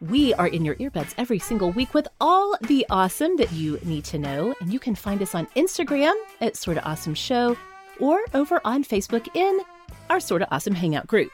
We are in your earbuds every single week with all the awesome that you need to know, and you can find us on Instagram at Sorta Awesome Show or over on Facebook in our Sorta Awesome Hangout group.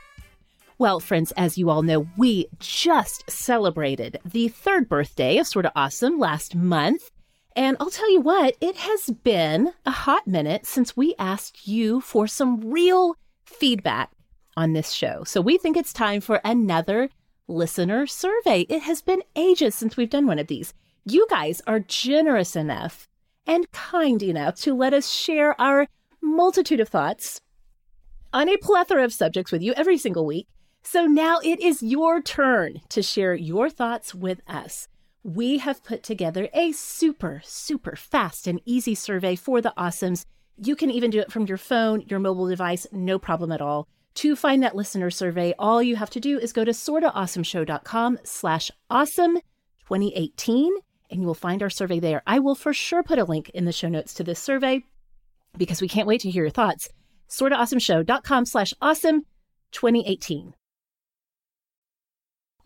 Well, friends, as you all know, we just celebrated the third birthday of Sorta Awesome last month. And I'll tell you what, it has been a hot minute since we asked you for some real feedback on this show. So we think it's time for another listener survey. It has been ages since we've done one of these. You guys are generous enough and kind enough to let us share our multitude of thoughts on a plethora of subjects with you every single week. So now it is your turn to share your thoughts with us we have put together a super, super fast and easy survey for the awesomes. You can even do it from your phone, your mobile device, no problem at all. To find that listener survey, all you have to do is go to sortaawesomeshow.com slash awesome 2018 and you will find our survey there. I will for sure put a link in the show notes to this survey because we can't wait to hear your thoughts. sortaawesomeshow.com slash awesome 2018.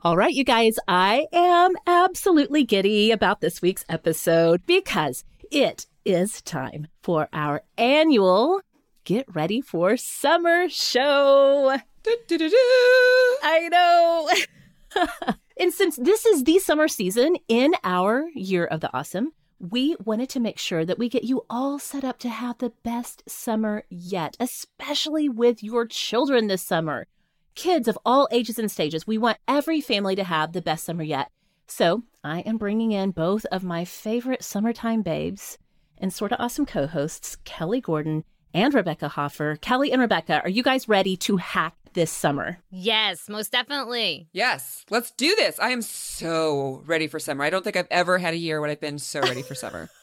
All right, you guys, I am absolutely giddy about this week's episode because it is time for our annual Get Ready for Summer show. I know. and since this is the summer season in our Year of the Awesome, we wanted to make sure that we get you all set up to have the best summer yet, especially with your children this summer kids of all ages and stages. We want every family to have the best summer yet. So I am bringing in both of my favorite summertime babes and sorta awesome co hosts, Kelly Gordon and Rebecca Hoffer. Kelly and Rebecca, are you guys ready to hack this summer? Yes, most definitely. Yes, let's do this. I am so ready for summer. I don't think I've ever had a year when I've been so ready for summer.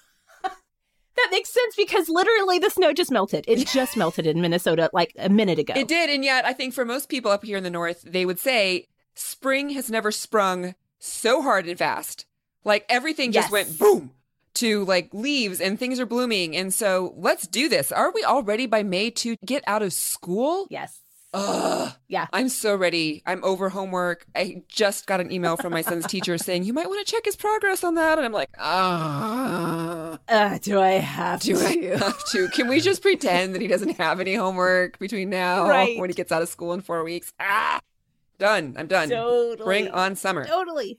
That makes sense because literally the snow just melted. It just melted in Minnesota like a minute ago. It did. And yet, I think for most people up here in the north, they would say spring has never sprung so hard and fast. Like everything just went boom to like leaves and things are blooming. And so let's do this. Are we all ready by May to get out of school? Yes. Ugh. Yeah. I'm so ready. I'm over homework. I just got an email from my son's teacher saying, you might want to check his progress on that. And I'm like, ah. Uh, do I have do to? I have to? Can we just pretend that he doesn't have any homework between now right. when he gets out of school in four weeks? Ah, done. I'm done. Totally. Bring on summer. Totally.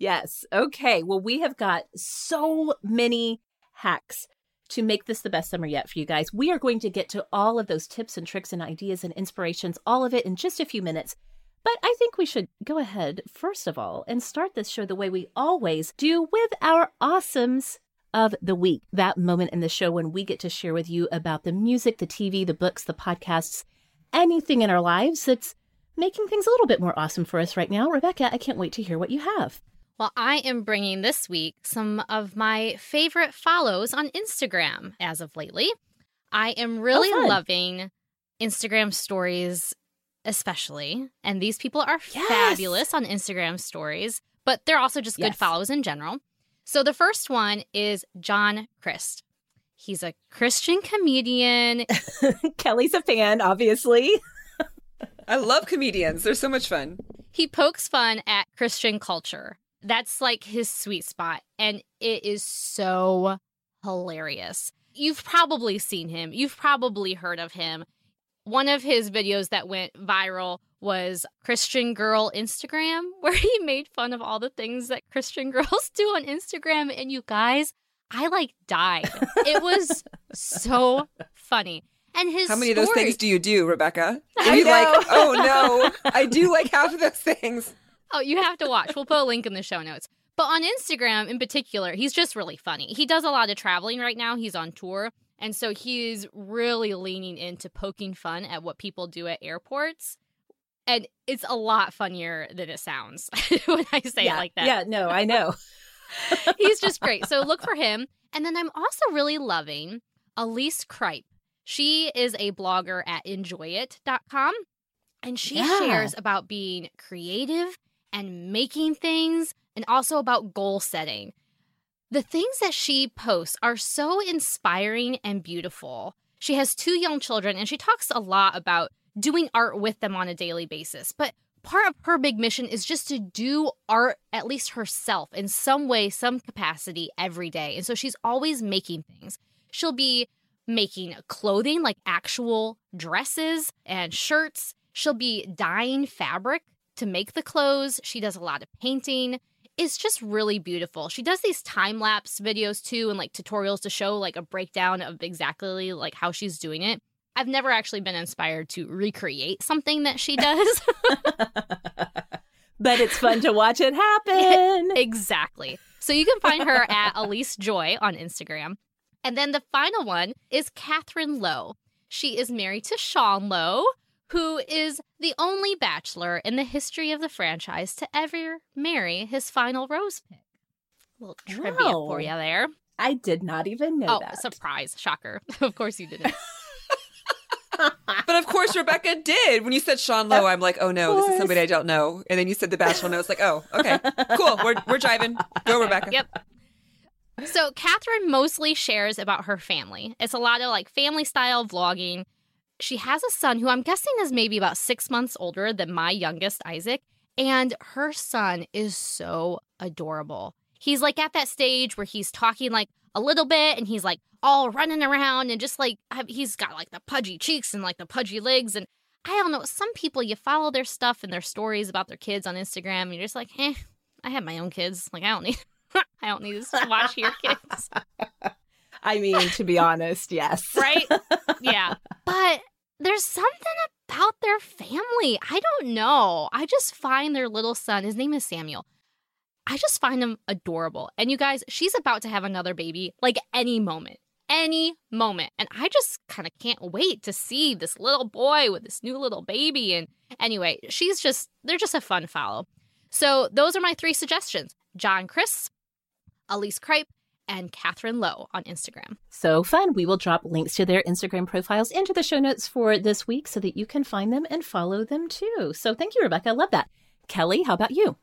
Yes. Okay. Well, we have got so many hacks to make this the best summer yet for you guys. We are going to get to all of those tips and tricks and ideas and inspirations, all of it in just a few minutes. But I think we should go ahead, first of all, and start this show the way we always do with our awesomes of the week. That moment in the show when we get to share with you about the music, the TV, the books, the podcasts, anything in our lives that's making things a little bit more awesome for us right now. Rebecca, I can't wait to hear what you have. Well, I am bringing this week some of my favorite follows on Instagram as of lately. I am oh, really oh, loving Instagram stories, especially. And these people are yes. fabulous on Instagram stories, but they're also just yes. good follows in general. So the first one is John Crist. He's a Christian comedian. Kelly's a fan, obviously. I love comedians. They're so much fun. He pokes fun at Christian culture that's like his sweet spot. And it is so hilarious. You've probably seen him, you've probably heard of him. One of his videos that went viral was Christian Girl Instagram, where he made fun of all the things that Christian girls do on Instagram. And you guys, I like died. It was so funny. And his How many story... of those things do you do, Rebecca? Are you like, oh no, I do like half of those things. Oh, you have to watch. We'll put a link in the show notes. But on Instagram in particular, he's just really funny. He does a lot of traveling right now. He's on tour. And so he's really leaning into poking fun at what people do at airports. And it's a lot funnier than it sounds when I say yeah, it like that. Yeah, no, I know. He's just great. So look for him. And then I'm also really loving Elise Cripe. She is a blogger at enjoyit.com and she yeah. shares about being creative and making things and also about goal setting. The things that she posts are so inspiring and beautiful. She has two young children and she talks a lot about doing art with them on a daily basis. But part of her big mission is just to do art, at least herself, in some way, some capacity every day. And so she's always making things. She'll be making clothing, like actual dresses and shirts. She'll be dyeing fabric to make the clothes. She does a lot of painting. It's just really beautiful. She does these time lapse videos too and like tutorials to show like a breakdown of exactly like how she's doing it. I've never actually been inspired to recreate something that she does. but it's fun to watch it happen. exactly. So you can find her at Elise Joy on Instagram. And then the final one is Catherine Lowe. She is married to Sean Lowe, who is the only bachelor in the history of the franchise to ever marry his final rose pick. A little trivia Whoa. for you there. I did not even know oh, that. surprise. Shocker. of course you didn't. but of course Rebecca did. When you said Sean Lowe, I'm like, oh no, this is somebody I don't know. And then you said the Bachelor, and I was like, oh, okay, cool. We're we're driving. Go, Rebecca. Yep. So Catherine mostly shares about her family. It's a lot of like family style vlogging. She has a son who I'm guessing is maybe about six months older than my youngest, Isaac. And her son is so adorable. He's like at that stage where he's talking like a little bit and he's like all running around and just like he's got like the pudgy cheeks and like the pudgy legs. And I don't know, some people you follow their stuff and their stories about their kids on Instagram and you're just like, eh, I have my own kids. Like, I don't need. I don't need to watch your kids. I mean, to be honest, yes. right? Yeah. But there's something about their family. I don't know. I just find their little son, his name is Samuel. I just find him adorable. And you guys, she's about to have another baby like any moment. Any moment. And I just kind of can't wait to see this little boy with this new little baby. And anyway, she's just, they're just a fun follow. So those are my three suggestions John Crist, Elise Cripe, and Catherine Lowe on Instagram. So fun. We will drop links to their Instagram profiles into the show notes for this week so that you can find them and follow them too. So thank you, Rebecca. I love that. Kelly, how about you?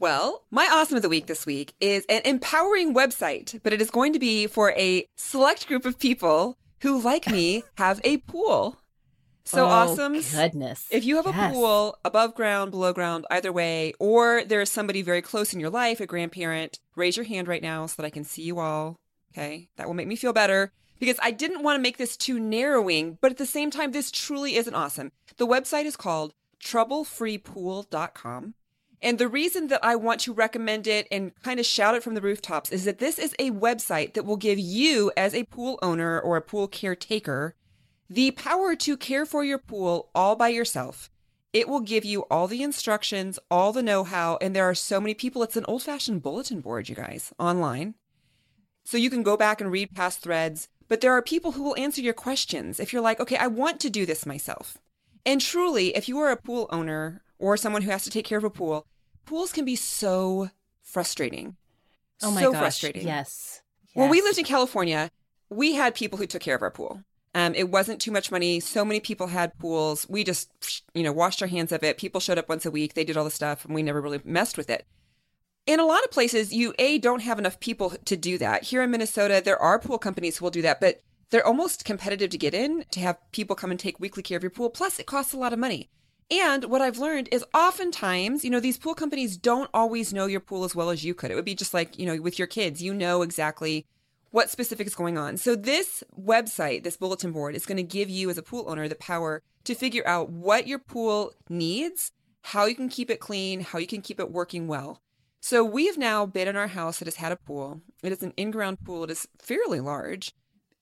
Well, my awesome of the week this week is an empowering website, but it is going to be for a select group of people who, like me, have a pool. So oh, awesome. Goodness. If you have yes. a pool above ground, below ground, either way, or there's somebody very close in your life, a grandparent, raise your hand right now so that I can see you all. Okay. That will make me feel better because I didn't want to make this too narrowing, but at the same time, this truly isn't awesome. The website is called troublefreepool.com. And the reason that I want to recommend it and kind of shout it from the rooftops is that this is a website that will give you, as a pool owner or a pool caretaker, the power to care for your pool all by yourself. It will give you all the instructions, all the know how, and there are so many people. It's an old fashioned bulletin board, you guys, online. So you can go back and read past threads, but there are people who will answer your questions if you're like, okay, I want to do this myself. And truly, if you are a pool owner or someone who has to take care of a pool, pools can be so frustrating. Oh my so gosh. frustrating. Yes. yes. When we lived in California, we had people who took care of our pool. Um, it wasn't too much money. So many people had pools. We just, you know, washed our hands of it. People showed up once a week. They did all the stuff, and we never really messed with it. In a lot of places, you a don't have enough people to do that. Here in Minnesota, there are pool companies who will do that, but they're almost competitive to get in to have people come and take weekly care of your pool. Plus, it costs a lot of money. And what I've learned is oftentimes, you know, these pool companies don't always know your pool as well as you could. It would be just like, you know, with your kids, you know exactly what specific is going on. So this website, this bulletin board is going to give you as a pool owner the power to figure out what your pool needs, how you can keep it clean, how you can keep it working well. So we have now been in our house that has had a pool. It is an in-ground pool. It is fairly large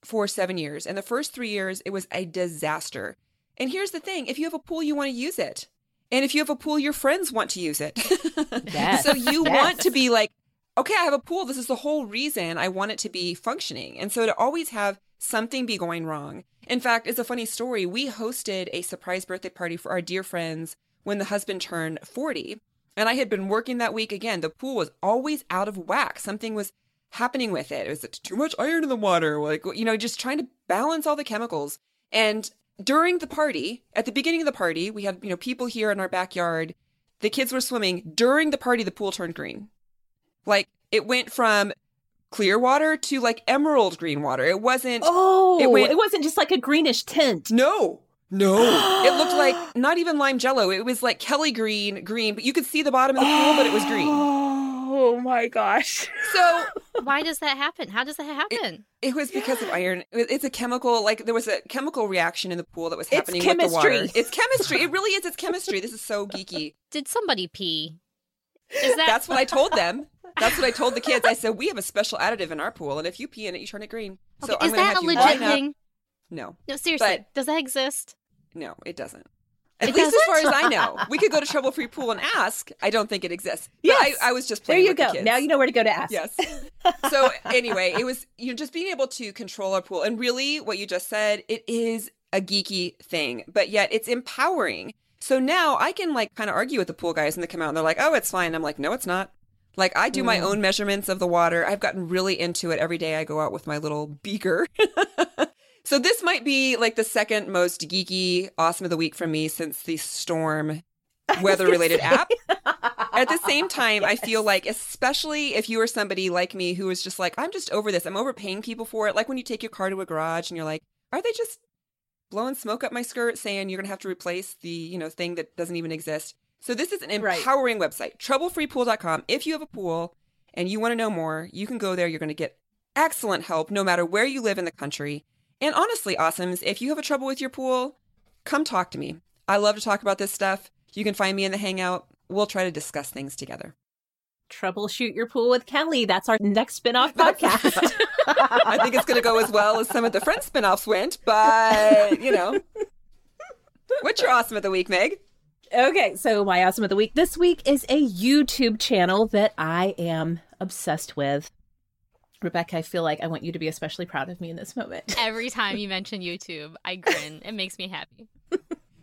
for 7 years. And the first 3 years it was a disaster. And here's the thing, if you have a pool you want to use it. And if you have a pool your friends want to use it. yes. So you yes. want to be like okay, I have a pool. This is the whole reason I want it to be functioning. And so to always have something be going wrong. In fact, it's a funny story. We hosted a surprise birthday party for our dear friends when the husband turned 40. And I had been working that week again. The pool was always out of whack. Something was happening with it. It was too much iron in the water, like, you know, just trying to balance all the chemicals. And during the party, at the beginning of the party, we had, you know, people here in our backyard. The kids were swimming. During the party, the pool turned green. Like it went from clear water to like emerald green water. It wasn't. Oh, it, went, it wasn't just like a greenish tint. No, no. it looked like not even lime jello. It was like Kelly green, green, but you could see the bottom of the pool, but it was green. Oh, oh my gosh. So why does that happen? How does that happen? It, it was because of iron. It's a chemical, like there was a chemical reaction in the pool that was happening it's chemistry. with the water. It's chemistry. It really is. It's chemistry. This is so geeky. Did somebody pee? Is that That's what I told them. That's what I told the kids. I said we have a special additive in our pool, and if you pee in it, you turn it green. So okay, I'm is that a legit thing? No, No, seriously. But- does that exist? no, it doesn't. At It least as far doesn't? as I know, we could go to Trouble Free Pool and ask. I don't think it exists. But Yes. I, I was just playing. There you the go. kids. Now you know where to go to ask. Yes. So anyway, it was you know just being able to control our pool, and really what you just said, it is a geeky thing, but yet it's empowering. So now I can like kind of argue with the pool guys, and they come out and they're like, "Oh, it's fine." I'm like, "No, it's not." Like I do my Mm. own measurements of the water. I've gotten really into it every day. I go out with my little beaker. so this might be like the second most geeky awesome of the week from me since the storm weather related app. At the same time, I feel like, especially if you are somebody like me who is just like, I'm just over this. I'm overpaying people for it. Like when you take your car to a garage and you're like, are they just blowing smoke up my skirt saying you're going to have to replace the, you know, thing that doesn't even exist? So this is an Right. empowering website, troublefreepool.com. If you have a pool and you want to know more, you can go there. You're going to get excellent help no matter where you live in the country. And honestly, awesomes, if you have a trouble with your pool, come talk to me. I love to talk about this stuff. You can find me in the Hangout. We'll try to discuss things together. Troubleshoot your pool with Kelly. That's our next spin-off podcast. I think it's going to go as well as some of the Friends spinoffs went, but you know. What's your awesome of the week, Meg? Okay, so my awesome of the week this week is a YouTube channel that I am obsessed with. Rebecca, I feel like I want you to be especially proud of me in this moment. Every time you mention YouTube, I grin. It makes me happy.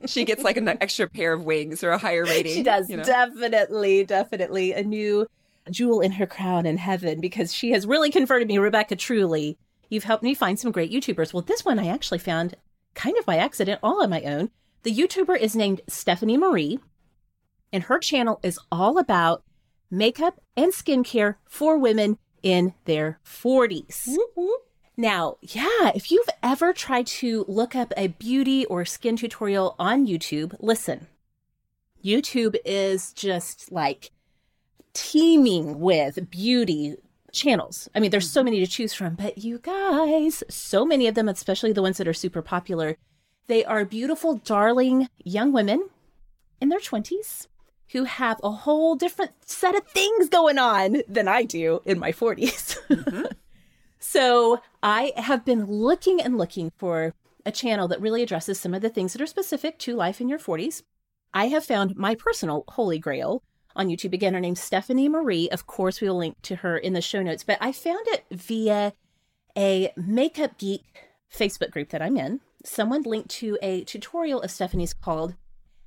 She gets like an extra pair of wings or a higher rating. She does you know? definitely, definitely a new jewel in her crown in heaven because she has really converted me, Rebecca. Truly, you've helped me find some great YouTubers. Well, this one I actually found kind of by accident, all on my own. The YouTuber is named Stephanie Marie, and her channel is all about makeup and skincare for women in their 40s. Now, yeah, if you've ever tried to look up a beauty or skin tutorial on YouTube, listen. YouTube is just like teeming with beauty channels. I mean, there's so mm-hmm. many to choose from, but you guys, so many of them, especially the ones that are super popular, they are beautiful, darling young women in their 20s who have a whole different set of things going on than I do in my 40s. Mm-hmm. so I have been looking and looking for a channel that really addresses some of the things that are specific to life in your 40s. I have found my personal holy grail on YouTube. Again, her name's Stephanie Marie. Of course, we will link to her in the show notes, but I found it via a makeup geek Facebook group that I'm in. Someone linked to a tutorial of Stephanie's called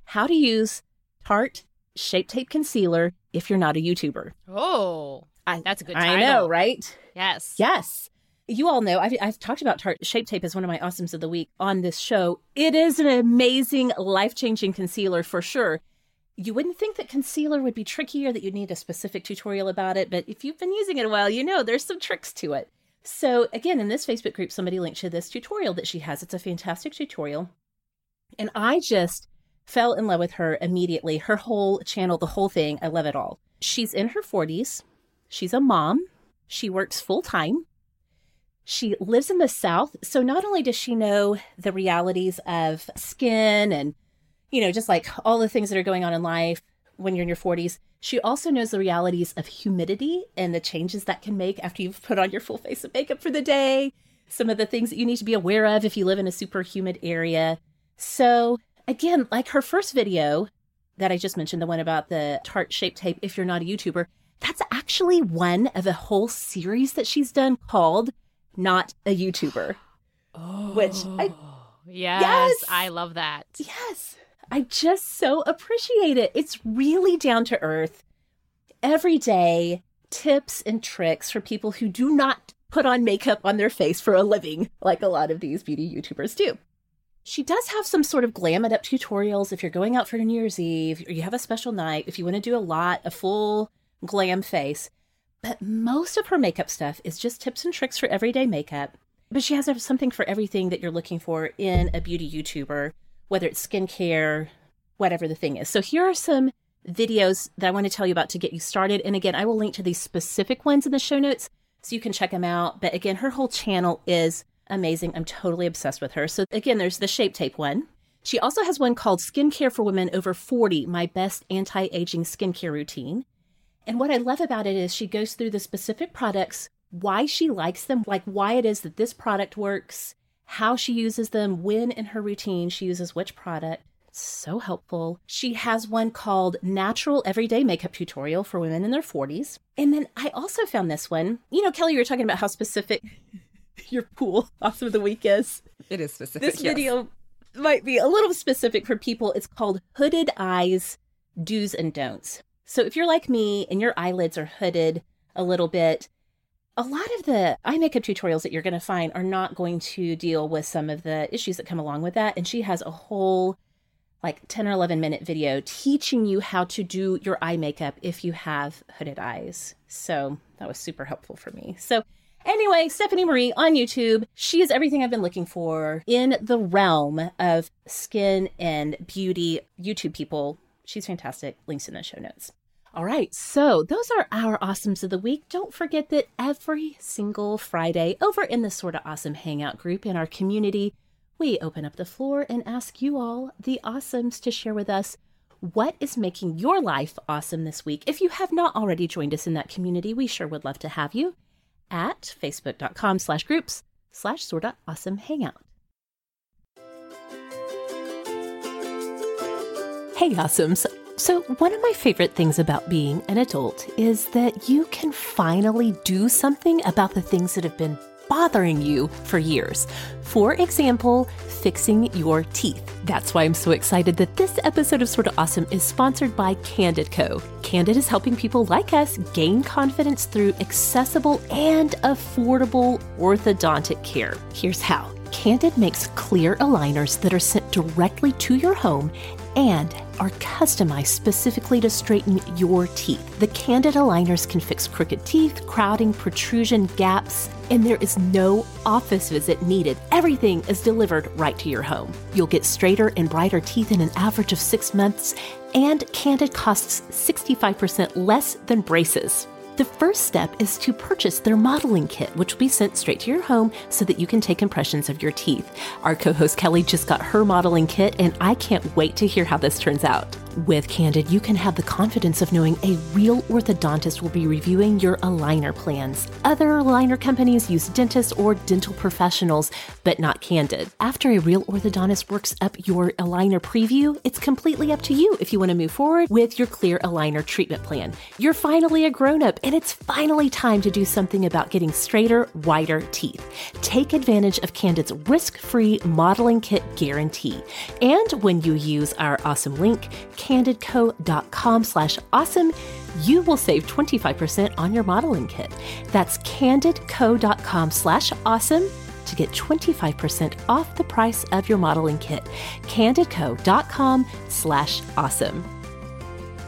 How to Use Tarte Shape Tape Concealer If You're Not a YouTuber. Oh, I, that's a good I know, right? Yes. Yes. You all know I've, I've talked about Tarte Shape Tape as one of my awesomes of the week on this show. It is an amazing, life changing concealer for sure. You wouldn't think that concealer would be trickier, that you'd need a specific tutorial about it, but if you've been using it a while, you know there's some tricks to it. So, again, in this Facebook group, somebody linked to this tutorial that she has. It's a fantastic tutorial. And I just fell in love with her immediately. Her whole channel, the whole thing, I love it all. She's in her 40s. She's a mom. She works full time. She lives in the South. So not only does she know the realities of skin and, you know, just like all the things that are going on in life when you're in your 40s, she also knows the realities of humidity and the changes that can make after you've put on your full face of makeup for the day. Some of the things that you need to be aware of if you live in a super humid area. So, again, like her first video that I just mentioned, the one about the Tarte Shape Tape, if you're not a YouTuber, that's actually one of a whole series that she's done called Not a YouTuber. Which I- yes, Yes! I love that. Yes. I just so appreciate it. It's really down to earth, everyday tips and tricks for people who do not put on makeup on their face for a living, like a lot of these beauty YouTubers do. She does have some sort of glam it up tutorials if you're going out for New Year's Eve or you have a special night, if you want to do a lot, a full glam face. But most of her makeup stuff is just tips and tricks for everyday makeup. But she has something for everything that you're looking for in a beauty YouTuber whether it's skincare, whatever the thing is. So here are some videos that I want to tell you about to get you started. And again, I will link to these specific ones in the show notes so you can check them out. But again, her whole channel is amazing. I'm totally obsessed with her. So again, there's the Shape Tape one. She also has one called Skincare for Women Over 40 My Best Anti Aging Skincare Routine. And what I love about it is she goes through the specific products, why she likes them, like why it is that this product works, how she uses them, when in her routine she uses which product. So helpful. She has one called Natural Everyday Makeup Tutorial for women in their 40s. And then I also found this one. You know, Kelly, you were talking about how specific your pool awesome of the week is. It is specific. This video might be a little specific for people. It's called Hooded Eyes Do's and Don'ts. So if you're like me and your eyelids are hooded a little bit, a lot of the eye makeup tutorials that you're going to find are not going to deal with some of the issues that come along with that. And she has a whole like 10 or 11 minute video teaching you how to do your eye makeup if you have hooded eyes. So that was super helpful for me. So, anyway, Stephanie Marie on YouTube, she is everything I've been looking for in the realm of skin and beauty YouTube people. She's fantastic. Links in the show notes. All right, so those are our awesomes of the week. Don't forget that every single Friday over in the Sorta Awesome Hangout group in our community, we open up the floor and ask you all, the awesomes, to share with us what is making your life awesome this week. If you have not already joined us in that community, we sure would love to have you at facebook.com slash groups slash sorta awesome hangout. Hey, awesomes. So, one of my favorite things about being an adult is that you can finally do something about the things that have been bothering you for years. For example, fixing your teeth. That's why I'm so excited that this episode of Sorta Awesome is sponsored by Candid Co. Candid is helping people like us gain confidence through accessible and affordable orthodontic care. Here's how. Candid makes clear aligners that are sent directly to your home and are customized specifically to straighten your teeth. The Candid aligners can fix crooked teeth, crowding, protrusion, gaps, and there is no office visit needed. Everything is delivered right to your home. You'll get straighter and brighter teeth in an average of six months, and Candid costs 65% less than braces. The first step is to purchase their modeling kit, which will be sent straight to your home so that you can take impressions of your teeth. Our co host Kelly just got her modeling kit, and I can't wait to hear how this turns out. With Candid, you can have the confidence of knowing a real orthodontist will be reviewing your aligner plans. Other aligner companies use dentists or dental professionals, but not Candid. After a real orthodontist works up your aligner preview, it's completely up to you if you want to move forward with your clear aligner treatment plan. You're finally a grown up, and it's finally time to do something about getting straighter, whiter teeth. Take advantage of Candid's risk free modeling kit guarantee. And when you use our awesome link, candidco.com slash awesome, you will save 25% on your modeling kit. That's candidco.com slash awesome to get 25% off the price of your modeling kit. candidco.com slash awesome.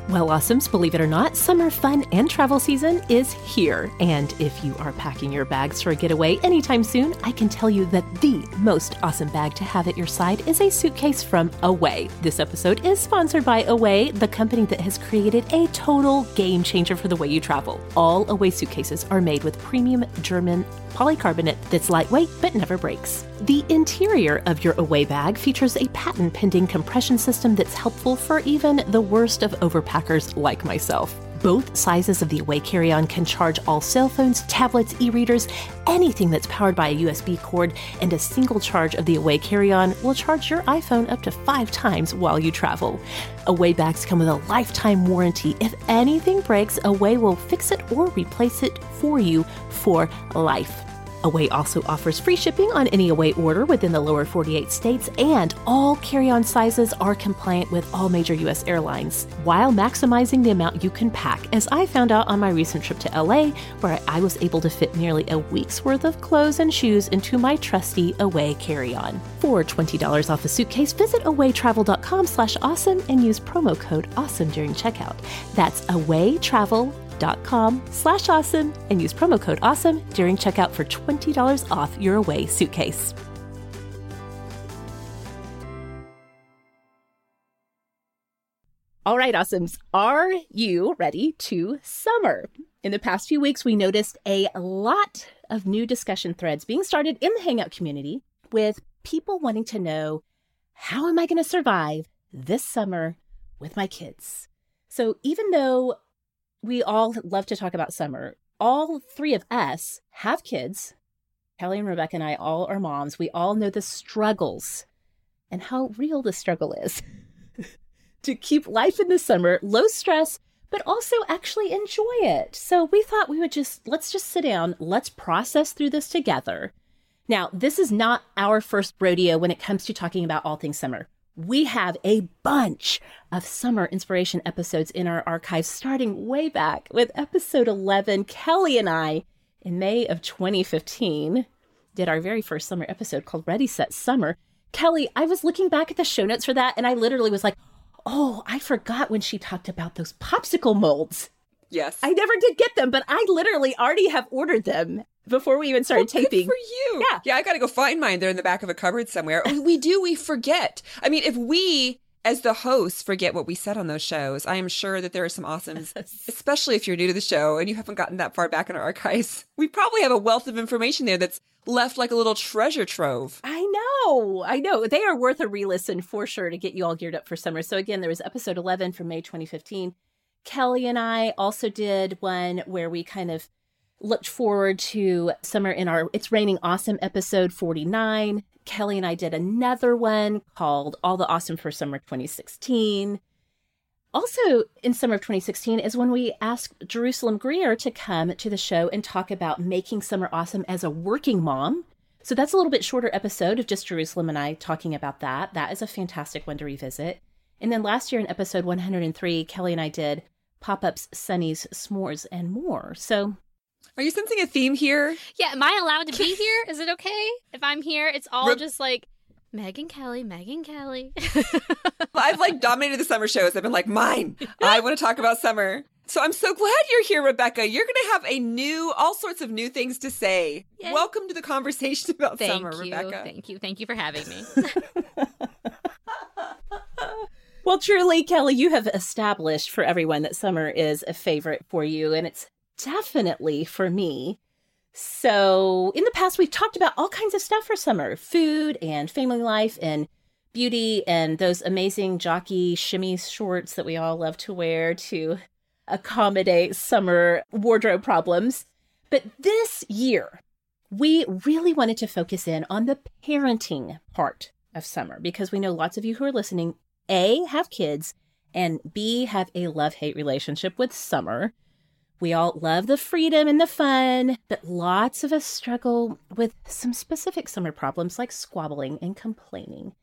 Well, awesomes, believe it or not, summer fun and travel season is here. And if you are packing your bags for a getaway anytime soon, I can tell you that the most awesome bag to have at your side is a suitcase from Away. This episode is sponsored by Away, the company that has created a total game changer for the way you travel. All Away suitcases are made with premium German polycarbonate that's lightweight but never breaks. The interior of your Away bag features a patent pending compression system that's helpful for even the worst of overpackers like myself. Both sizes of the Away carry on can charge all cell phones, tablets, e readers, anything that's powered by a USB cord, and a single charge of the Away carry on will charge your iPhone up to five times while you travel. Away bags come with a lifetime warranty. If anything breaks, Away will fix it or replace it for you for life. Away also offers free shipping on any Away order within the lower 48 states, and all carry on sizes are compliant with all major U.S. airlines, while maximizing the amount you can pack, as I found out on my recent trip to LA, where I was able to fit nearly a week's worth of clothes and shoes into my trusty Away carry on. For $20 off a suitcase, visit awaytravel.com slash awesome and use promo code awesome during checkout. That's awaytravel.com slash awesome and use promo code awesome during checkout for $20 off your away suitcase. All right, awesomes, are you ready to summer? In the past few weeks, we noticed a lot of new discussion threads being started in the Hangout community with people wanting to know how am I going to survive this summer with my kids? So, even though we all love to talk about summer, all three of us have kids. Kelly and Rebecca and I all are moms. We all know the struggles and how real the struggle is to keep life in the summer low stress, but also actually enjoy it. So we thought we would just let's just sit down, let's process through this together. Now, this is not our first rodeo when it comes to talking about all things summer. We have a bunch of summer inspiration episodes in our archives, starting way back with episode 11. Kelly and I, in May of 2015, did our very first summer episode called Ready, Set, Summer. Kelly, I was looking back at the show notes for that, and I literally was like, oh, I forgot when she talked about those popsicle molds. Yes. I never did get them, but I literally already have ordered them before we even started well, taping. for you. Yeah. Yeah, I got to go find mine. They're in the back of a cupboard somewhere. we do, we forget. I mean, if we as the hosts forget what we said on those shows, I am sure that there are some awesomes, especially if you're new to the show and you haven't gotten that far back in our archives. We probably have a wealth of information there that's left like a little treasure trove. I know. I know. They are worth a re listen for sure to get you all geared up for summer. So, again, there was episode 11 from May 2015. Kelly and I also did one where we kind of looked forward to summer in our It's Raining Awesome episode 49. Kelly and I did another one called All the Awesome for Summer 2016. Also, in summer of 2016 is when we asked Jerusalem Greer to come to the show and talk about making summer awesome as a working mom. So that's a little bit shorter episode of just Jerusalem and I talking about that. That is a fantastic one to revisit. And then last year in episode 103, Kelly and I did pop ups, sunnies, s'mores, and more. So are you sensing a theme here? Yeah, am I allowed to be here? Is it okay if I'm here? It's all Re- just like Megan Kelly, Megan Kelly. I've like dominated the summer shows. I've been like, mine. I want to talk about summer. So I'm so glad you're here, Rebecca. You're going to have a new, all sorts of new things to say. Yay. Welcome to the conversation about Thank summer, you. Rebecca. Thank you. Thank you for having me. well, truly, Kelly, you have established for everyone that summer is a favorite for you, and it's definitely for me. So, in the past, we've talked about all kinds of stuff for summer food and family life and beauty and those amazing Jockey Skimmies shorts that we all love to wear to accommodate summer wardrobe problems. But this year, we really wanted to focus in on the parenting part of summer because we know lots of you who are listening A, have kids, and B, have a love hate relationship with summer. We all love the freedom and the fun, but lots of us struggle with some specific summer problems like squabbling and complaining.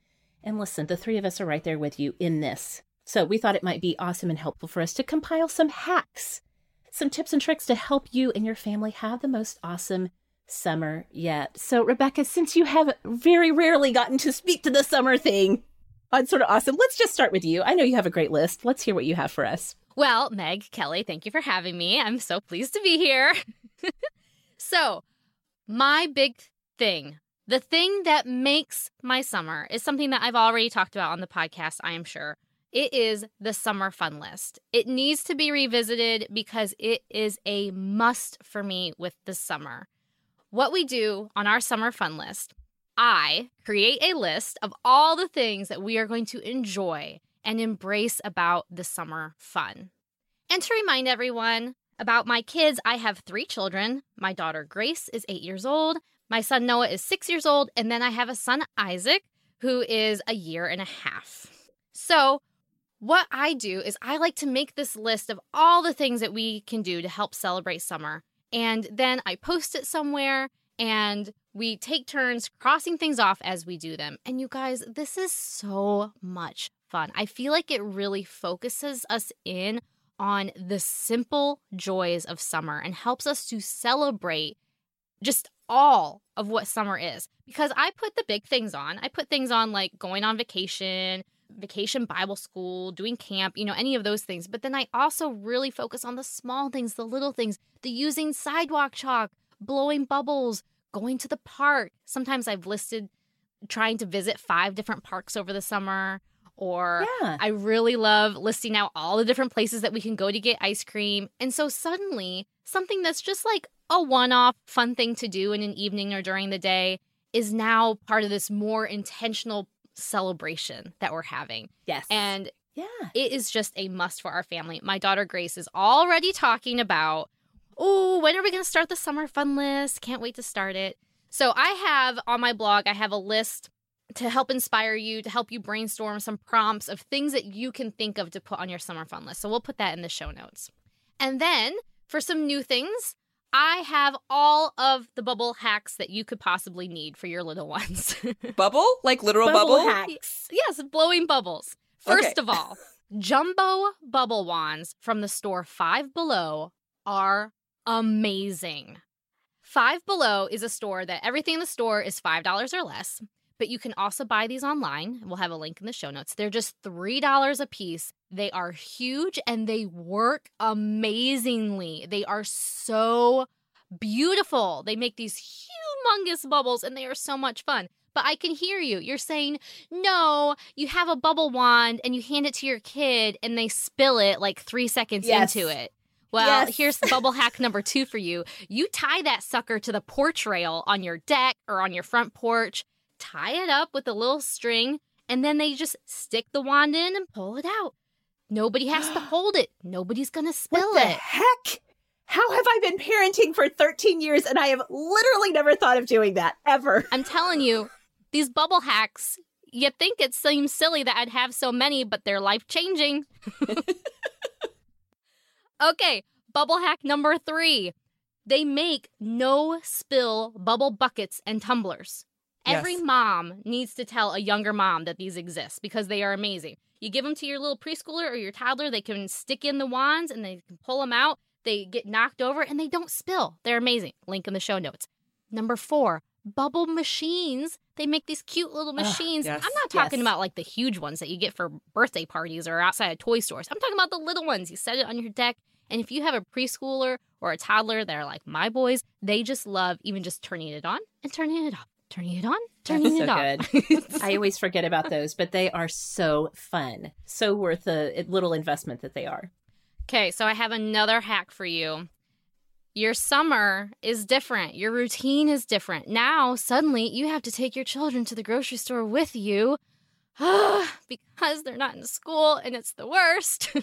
And listen, the three of us are right there with you in this. So we thought it might be awesome and helpful for us to compile some hacks, some tips and tricks to help you and your family have the most awesome summer yet. So, Rebecca, since you have very rarely gotten to speak to the summer thing on sort of awesome, let's just start with you. I know you have a great list. Let's hear what you have for us. Well, Meg, Kelly, thank you for having me. I'm so pleased to be here. so, my big thing, the thing that makes my summer is something that I've already talked about on the podcast, I am sure. It is the summer fun list. It needs to be revisited because it is a must for me with the summer. What we do on our summer fun list, I create a list of all the things that we are going to enjoy and embrace about the summer fun. And to remind everyone about my kids, I have three children. My daughter Grace is eight years old, my son Noah is six years old, and then I have a son Isaac who is a year and a half. So, what I do is I like to make this list of all the things that we can do to help celebrate summer. And then I post it somewhere And we take turns crossing things off as we do them. And you guys, this is so much fun. I feel like it really focuses us in on the simple joys of summer and helps us to celebrate just all of what summer is. Because I put the big things on. I put things on like going on vacation, vacation Bible school, doing camp, you know, any of those things. But then I also really focus on the small things, the little things, the using sidewalk chalk, blowing bubbles, going to the park. Sometimes I've listed trying to visit five different parks over the summer. Or Yeah. I really love listing out all the different places that we can go to get ice cream. And so suddenly, something that's just like a one off fun thing to do in an evening or during the day is now part of this more intentional celebration that we're having. Yes. And yeah. it is just a must for our family. My daughter Grace is already talking about, oh, when are we going to start the summer fun list? Can't wait to start it. So I have on my blog, I have a list to help inspire you, to help you brainstorm some prompts of things that you can think of to put on your summer fun list. So we'll put that in the show notes. And then for some new things, I have all of the bubble hacks that you could possibly need for your little ones. Bubble? Like literal bubble? hacks. Yes, blowing bubbles. First Okay. of all, jumbo bubble wands from the store Five Below are amazing. Five Below is a store that everything in the store is $5 or less, but you can also buy these online. We'll have a link in the show notes. They're just $3 a piece. They are huge and they work amazingly. They are so beautiful. They make these humongous bubbles and they are so much fun. But I can hear you. You're saying, no, you have a bubble wand and you hand it to your kid and they spill it like three seconds Yes. into it. Well, Yes. here's bubble hack number two for you. You tie that sucker to the porch rail on your deck or on your front porch, tie it up with a little string, and then they just stick the wand in and pull it out. Nobody has to hold it. Nobody's going to spill what the it. heck? How have I been parenting for 13 years and I have literally never thought of doing that ever? I'm telling you, these bubble hacks, you think it seems silly that I'd have so many, but they're life changing. okay, bubble hack number three. They make no spill bubble buckets and tumblers. Every Yes. mom needs to tell a younger mom that these exist because they are amazing. You give them to your little preschooler or your toddler, they can stick in the wands and they can pull them out. They get knocked over and they don't spill. They're amazing. Link in the show notes. Number four, bubble machines. They make these cute little machines. yes, I'm not talking yes. about like the huge ones that you get for birthday parties or outside of toy stores. I'm talking about the little ones. You set it on your deck. And if you have a preschooler or a toddler that are like my boys, they just love even just turning it on and turning it off, turning it on, turning so it off. I always forget about those, but they are so fun. So worth the little investment that they are. Okay, so I have another hack for you. Your summer is different. Your routine is different. Now, suddenly, you have to take your children to the grocery store with you because they're not in school and it's the worst.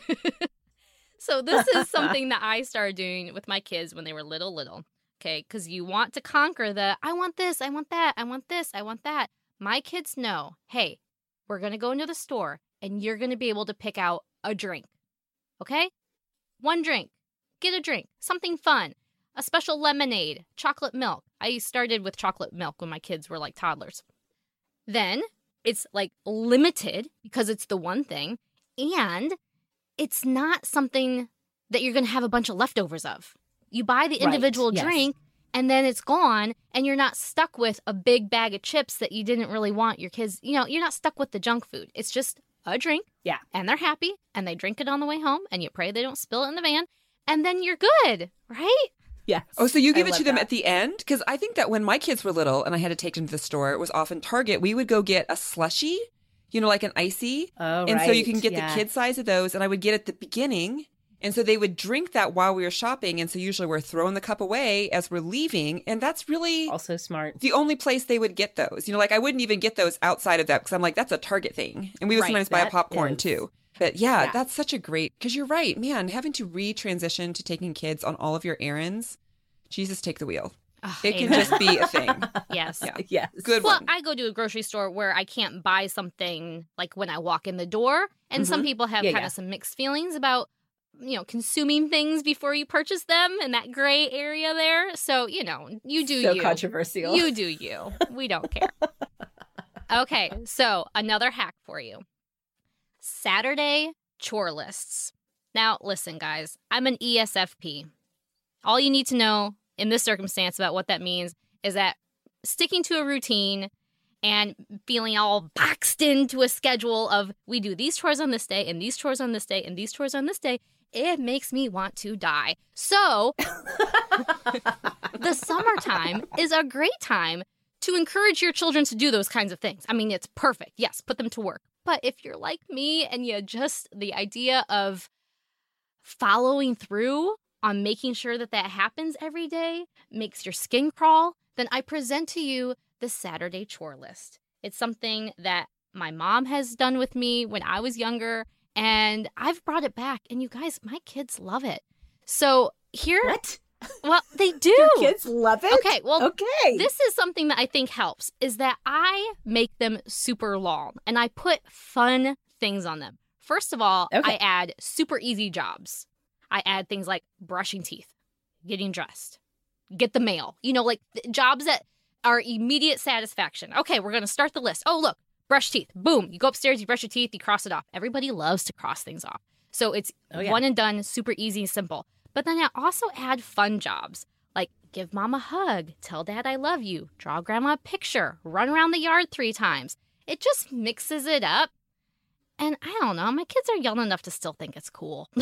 so, this is something that I started doing with my kids when they were little, little. Okay, because you want to conquer the I want this, I want that, I want this, I want that. My kids know hey, we're going to go into the store and you're going to be able to pick out a drink. Okay? One drink. Get a drink. Something fun. A special lemonade. Chocolate milk. I started with chocolate milk when my kids were like toddlers. Then it's like limited because it's the one thing. And it's not something that you're going to have a bunch of leftovers of. You buy the Right, individual yes. drink and then it's gone and you're not stuck with a big bag of chips that you didn't really want your kids. You know, you're not stuck with the junk food. It's just a drink. Yeah. And they're happy and they drink it on the way home and you pray they don't spill it in the van and then you're good, right? Yes. Oh, so you give I it to them that. at the end? Because I think that when my kids were little and I had to take them to the store, it was often Target. We would go get a slushy, you know, like an icy. Oh, and so you can get Yeah. the kid size of those. And I would get at the beginning. And so they would drink that while we were shopping. And so usually we're throwing the cup away as we're leaving. And that's really Also smart. the only place they would get those. You know, like I wouldn't even get those outside of that because I'm like, that's a Target thing. And we would Right, sometimes buy a popcorn is. too. But yeah, Yeah. that's such a great, because you're right, man, having to re-transition to taking kids on all of your errands. Jesus, take the wheel. Ugh, It can just be a thing. yes. Yeah. Yes. Good Well, one. I go to a grocery store where I can't buy something like when I walk in the door. And mm-hmm. some people have Yeah, kind yeah. of some mixed feelings about you know, consuming things before you purchase them in that gray area there. So, you know, you do so you. controversial. You do you. We don't care. okay, so another hack for you. Saturday chore lists. Now, listen guys, I'm an ESFP. All you need to know in this circumstance about what that means is that sticking to a routine and feeling all boxed into a schedule of we do these chores on this day and these chores on this day and these chores on this day, it makes me want to die. So, the summertime is a great time to encourage your children to do those kinds of things. I mean, it's perfect. Yes, put them to work. But if you're like me and you just the idea of following through on making sure that that happens every day makes your skin crawl, then I present to you the Saturday chore list. It's something that my mom has done with me when I was younger, and I've brought it back. And you guys, my kids love it. So here, what? Well, they do. Your kids love it. Okay, well, okay. This is something that I think helps is that I make them super long and I put fun things on them. First of all, Okay. I add super easy jobs. I add things like brushing teeth, getting dressed, get the mail. You know, like jobs that are immediate satisfaction. Okay, we're going to start the list. Oh, look, brush teeth. Boom. You go upstairs, you brush your teeth, you cross it off. Everybody loves to cross things off. So it's Oh, yeah. one and done, super easy and simple. But then I also add fun jobs like give mom a hug, tell dad I love you, draw grandma a picture, run around the yard three times. It just mixes it up. And I don't know, my kids are young enough to still think it's cool.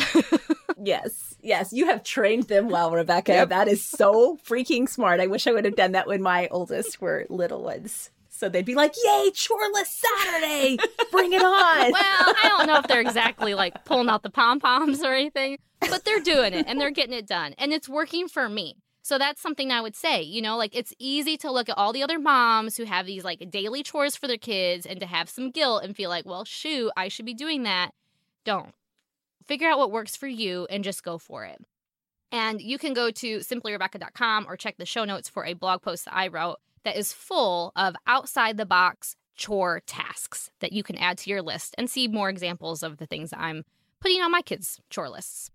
Yes, yes, you have trained them well, Rebecca. Yep. That is so freaking smart. I wish I would have done that when my oldest were little ones. So they'd be like, "Yay, choreless Saturday! Bring it on!" well, I don't know if they're exactly like pulling out the pom poms or anything, but they're doing it and they're getting it done. And it's working for me. So that's something I would say, you know, like it's easy to look at all the other moms who have these like daily chores for their kids and to have some guilt and feel like, well, shoot, I should be doing that. Don't. Figure out what works for you and just go for it. And you can go to simplyrebecca.com or check the show notes for a blog post that I wrote that is full of outside the box chore tasks that you can add to your list and see more examples of the things that I'm putting on my kids' chore lists.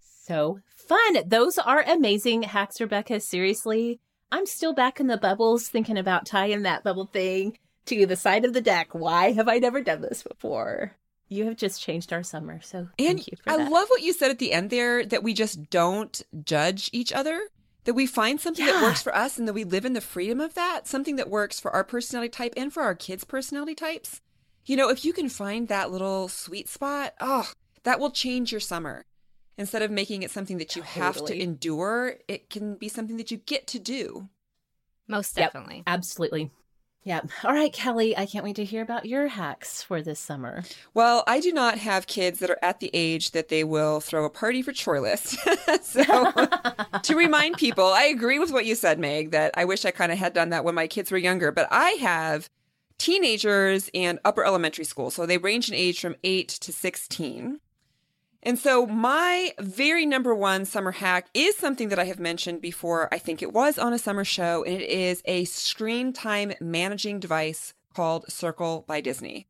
So fun. Those are amazing hacks, Rebecca. Seriously, I'm still back in the bubbles thinking about tying that bubble thing to the side of the deck. Why have I never done this before? You have just changed our summer. So And thank you for I that. love what you said at the end there that we just don't judge each other, that we find something that works for us and that we live in the freedom of that, something that works for our personality type and for our kids' personality types. You know, if you can find that little sweet spot, oh, that will change your summer. Instead of making it something that you have to endure, it can be something that you get to do. Most Yep. definitely. Absolutely. Yeah. All right, Kelly, I can't wait to hear about your hacks for this summer. Well, I do not have kids that are at the age that they will throw a party for chore list. so to remind people, I agree with what you said, Meg, that I wish I kind of had done that when my kids were younger, but I have teenagers and upper elementary school. So they range in age from 8 to 16. And so my very number one summer hack is something that I have mentioned before. I think it was on a summer show, and it is a screen time managing device called Circle by Disney.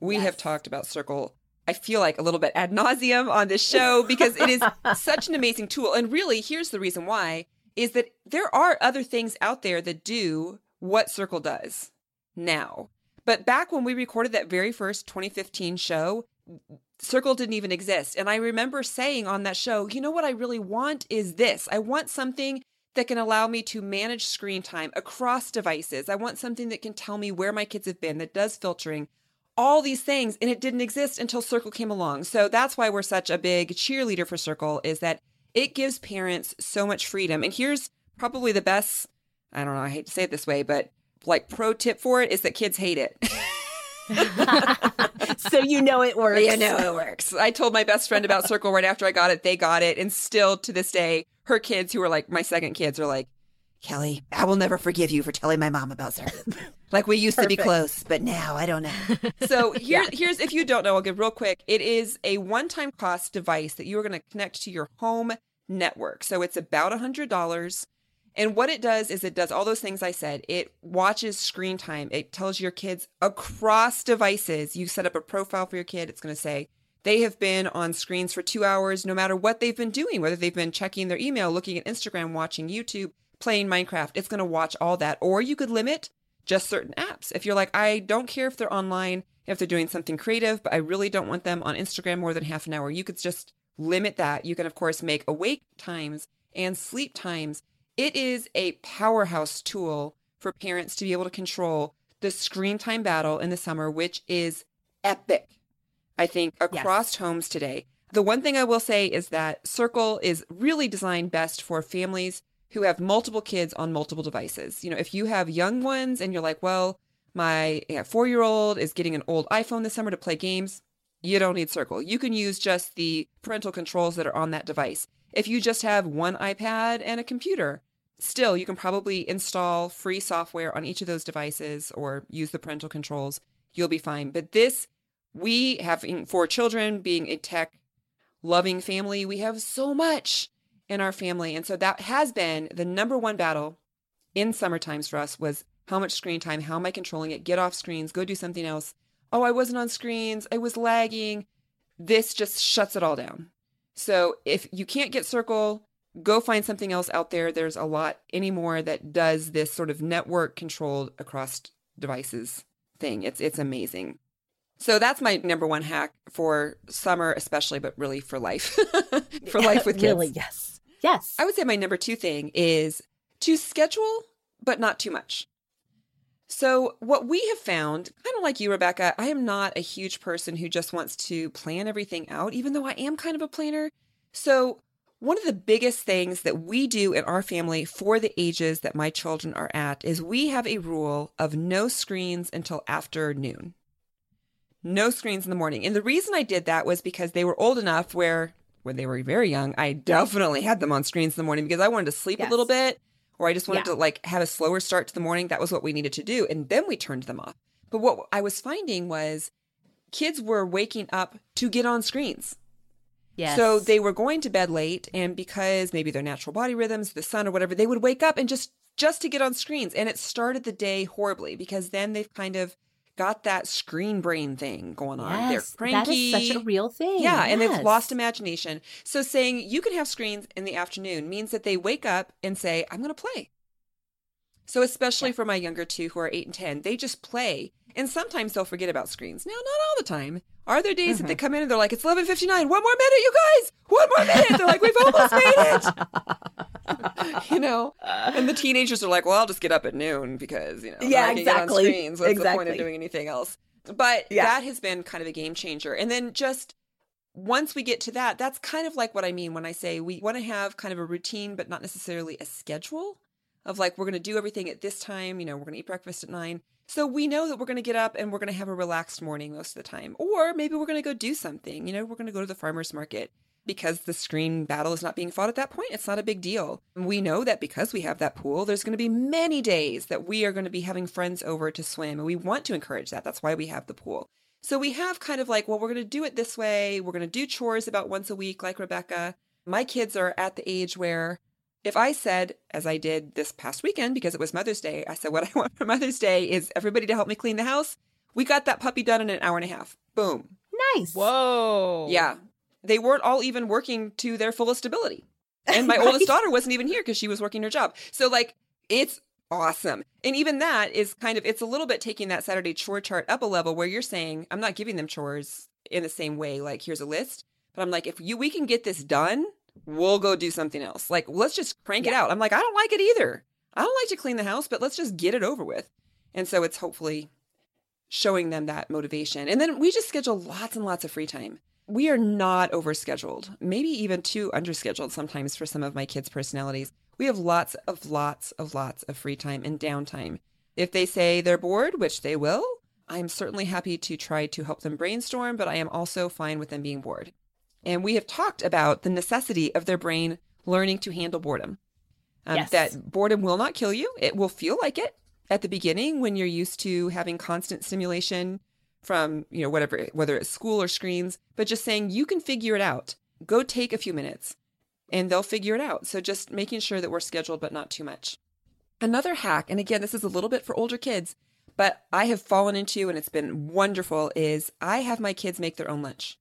We have talked about Circle, I feel like a little bit ad nauseum on this show because it is such an amazing tool. And really, here's the reason why is that there are other things out there that do what Circle does now. But back when we recorded that very first 2015 show, Circle didn't even exist. And I remember saying on that show, you know what I really want is this. I want something that can allow me to manage screen time across devices. I want something that can tell me where my kids have been, that does filtering, all these things. And it didn't exist until Circle came along. So that's why we're such a big cheerleader for Circle, is that it gives parents so much freedom. And here's probably the best, I don't know, I hate to say it this way, but like pro tip for it is that kids hate it. so you know it works. You know it works. I told my best friend about Circle right after I got it. They got it. And still to this day, her kids, who are like my second kids, are like, Kelly, I will never forgive you for telling my mom about Circle. like we used to be close, but now I don't know. So here, here's if you don't know, I'll give real quick. It is a one-time cost device that you are going to connect to your home network. So it's about a hundred dollars. And what it does is it does all those things I said. It watches screen time. It tells your kids across devices. You set up a profile for your kid. It's going to say, They have been on screens for two hours no matter what they've been doing, whether they've been checking their email, looking at Instagram, watching YouTube, playing Minecraft. It's going to watch all that. Or you could limit just certain apps. If you're like, I don't care if they're online, if they're doing something creative, but I really don't want them on Instagram more than half an hour, you could just limit that. You can, of course, make awake times and sleep times. It is a powerhouse tool for parents to be able to control the screen time battle in the summer, which is epic. I think, across yes. homes today. The one thing I will say is that Circle is really designed best for families who have multiple kids on multiple devices. You know, if you have young ones and you're like, well, my four year old is getting an old iPhone this summer to play games, you don't need Circle. You can use just the parental controls that are on that device. If you just have one iPad and a computer, still, you can probably install free software on each of those devices or use the parental controls. You'll be fine. But this we having four children, being a tech loving family, we have so much in our family. And so that has been the number one battle in summer times for us was how much screen time, how am I controlling it? Get off screens, go do something else. Oh, I wasn't on screens, I was lagging. This just shuts it all down. So if you can't get Circle, go find something else out there. There's a lot anymore that does this sort of network controlled across devices thing. It's it's amazing. So that's my number one hack for summer, especially, but really for life, for life with kids. really, yes. Yes. I would say my number two thing is to schedule, but not too much. So, what we have found, kind of like you, Rebecca, I am not a huge person who just wants to plan everything out, even though I am kind of a planner. So, one of the biggest things that we do in our family for the ages that my children are at is we have a rule of no screens until after noon no screens in the morning. And the reason I did that was because they were old enough where when they were very young, I definitely had them on screens in the morning because I wanted to sleep yes. a little bit or I just wanted yeah. to like have a slower start to the morning. That was what we needed to do. And then we turned them off. But what I was finding was kids were waking up to get on screens. Yes. So they were going to bed late and because maybe their natural body rhythms, the sun or whatever, they would wake up and just just to get on screens and it started the day horribly because then they've kind of got that screen brain thing going on. Yes, They're cranky. That is such a real thing. Yeah, yes. and they've lost imagination. So saying you can have screens in the afternoon means that they wake up and say, I'm going to play. So especially yeah. for my younger two who are 8 and 10, they just play. And sometimes they'll forget about screens. Now, not all the time. Are there days mm-hmm. that they mm-hmm. come in and they're like, it's 11.59, one more minute, you guys, one more minute. They're like, we've almost made it. you know? And the teenagers are like, well, I'll just get up at noon because, you know, yeah, exactly. get on screens. What's exactly. the point of doing anything else? But yeah. that has been kind of a game changer. And then just once we get to that, that's kind of like what I mean when I say we want to have kind of a routine, but not necessarily a schedule of like, we're going to do everything at this time. You know, we're going to eat breakfast at nine. So we know that we're going to get up and we're going to have a relaxed morning most of the time. Or maybe we're going to go do something. You know, we're going to go to the farmer's market because the screen battle is not being fought at that point. It's not a big deal. We know that because we have that pool, there's going to be many days that we are going to be having friends over to swim. And we want to encourage that. That's why we have the pool. So we have kind of like, well, we're going to do it this way. We're going to do chores about once a week, like Rebecca. My kids are at the age where if I said, as I did this past weekend because it was Mother's Day, I said, what I want for Mother's Day is everybody to help me clean the house. We got that puppy done in an hour and a half. Boom. Nice. Whoa. Yeah. They weren't all even working to their fullest ability. And my right. oldest daughter wasn't even here because she was working her job. So, like, it's awesome. And even that is kind of, it's a little bit taking that Saturday chore chart up a level where you're saying, I'm not giving them chores in the same way, like, here's a list. But I'm like, if you we can get this done, we'll go do something else. Like, let's just crank yeah. it out. I'm like, I don't like it either. I don't like to clean the house, but let's just get it over with. And so it's hopefully showing them that motivation. And then we just schedule lots and lots of free time. We are not overscheduled, maybe even too underscheduled sometimes for some of my kids' personalities. We have lots of lots of lots of free time and downtime. If they say they're bored, which they will, I'm certainly happy to try to help them brainstorm, but I am also fine with them being bored. And we have talked about the necessity of their brain learning to handle boredom. Um, yes. That boredom will not kill you. It will feel like it at the beginning when you're used to having constant stimulation from, you know, whatever, whether it's school or screens, but just saying you can figure it out. Go take a few minutes and they'll figure it out. So just making sure that we're scheduled, but not too much. Another hack, and again, this is a little bit for older kids, but I have fallen into and it's been wonderful is I have my kids make their own lunch.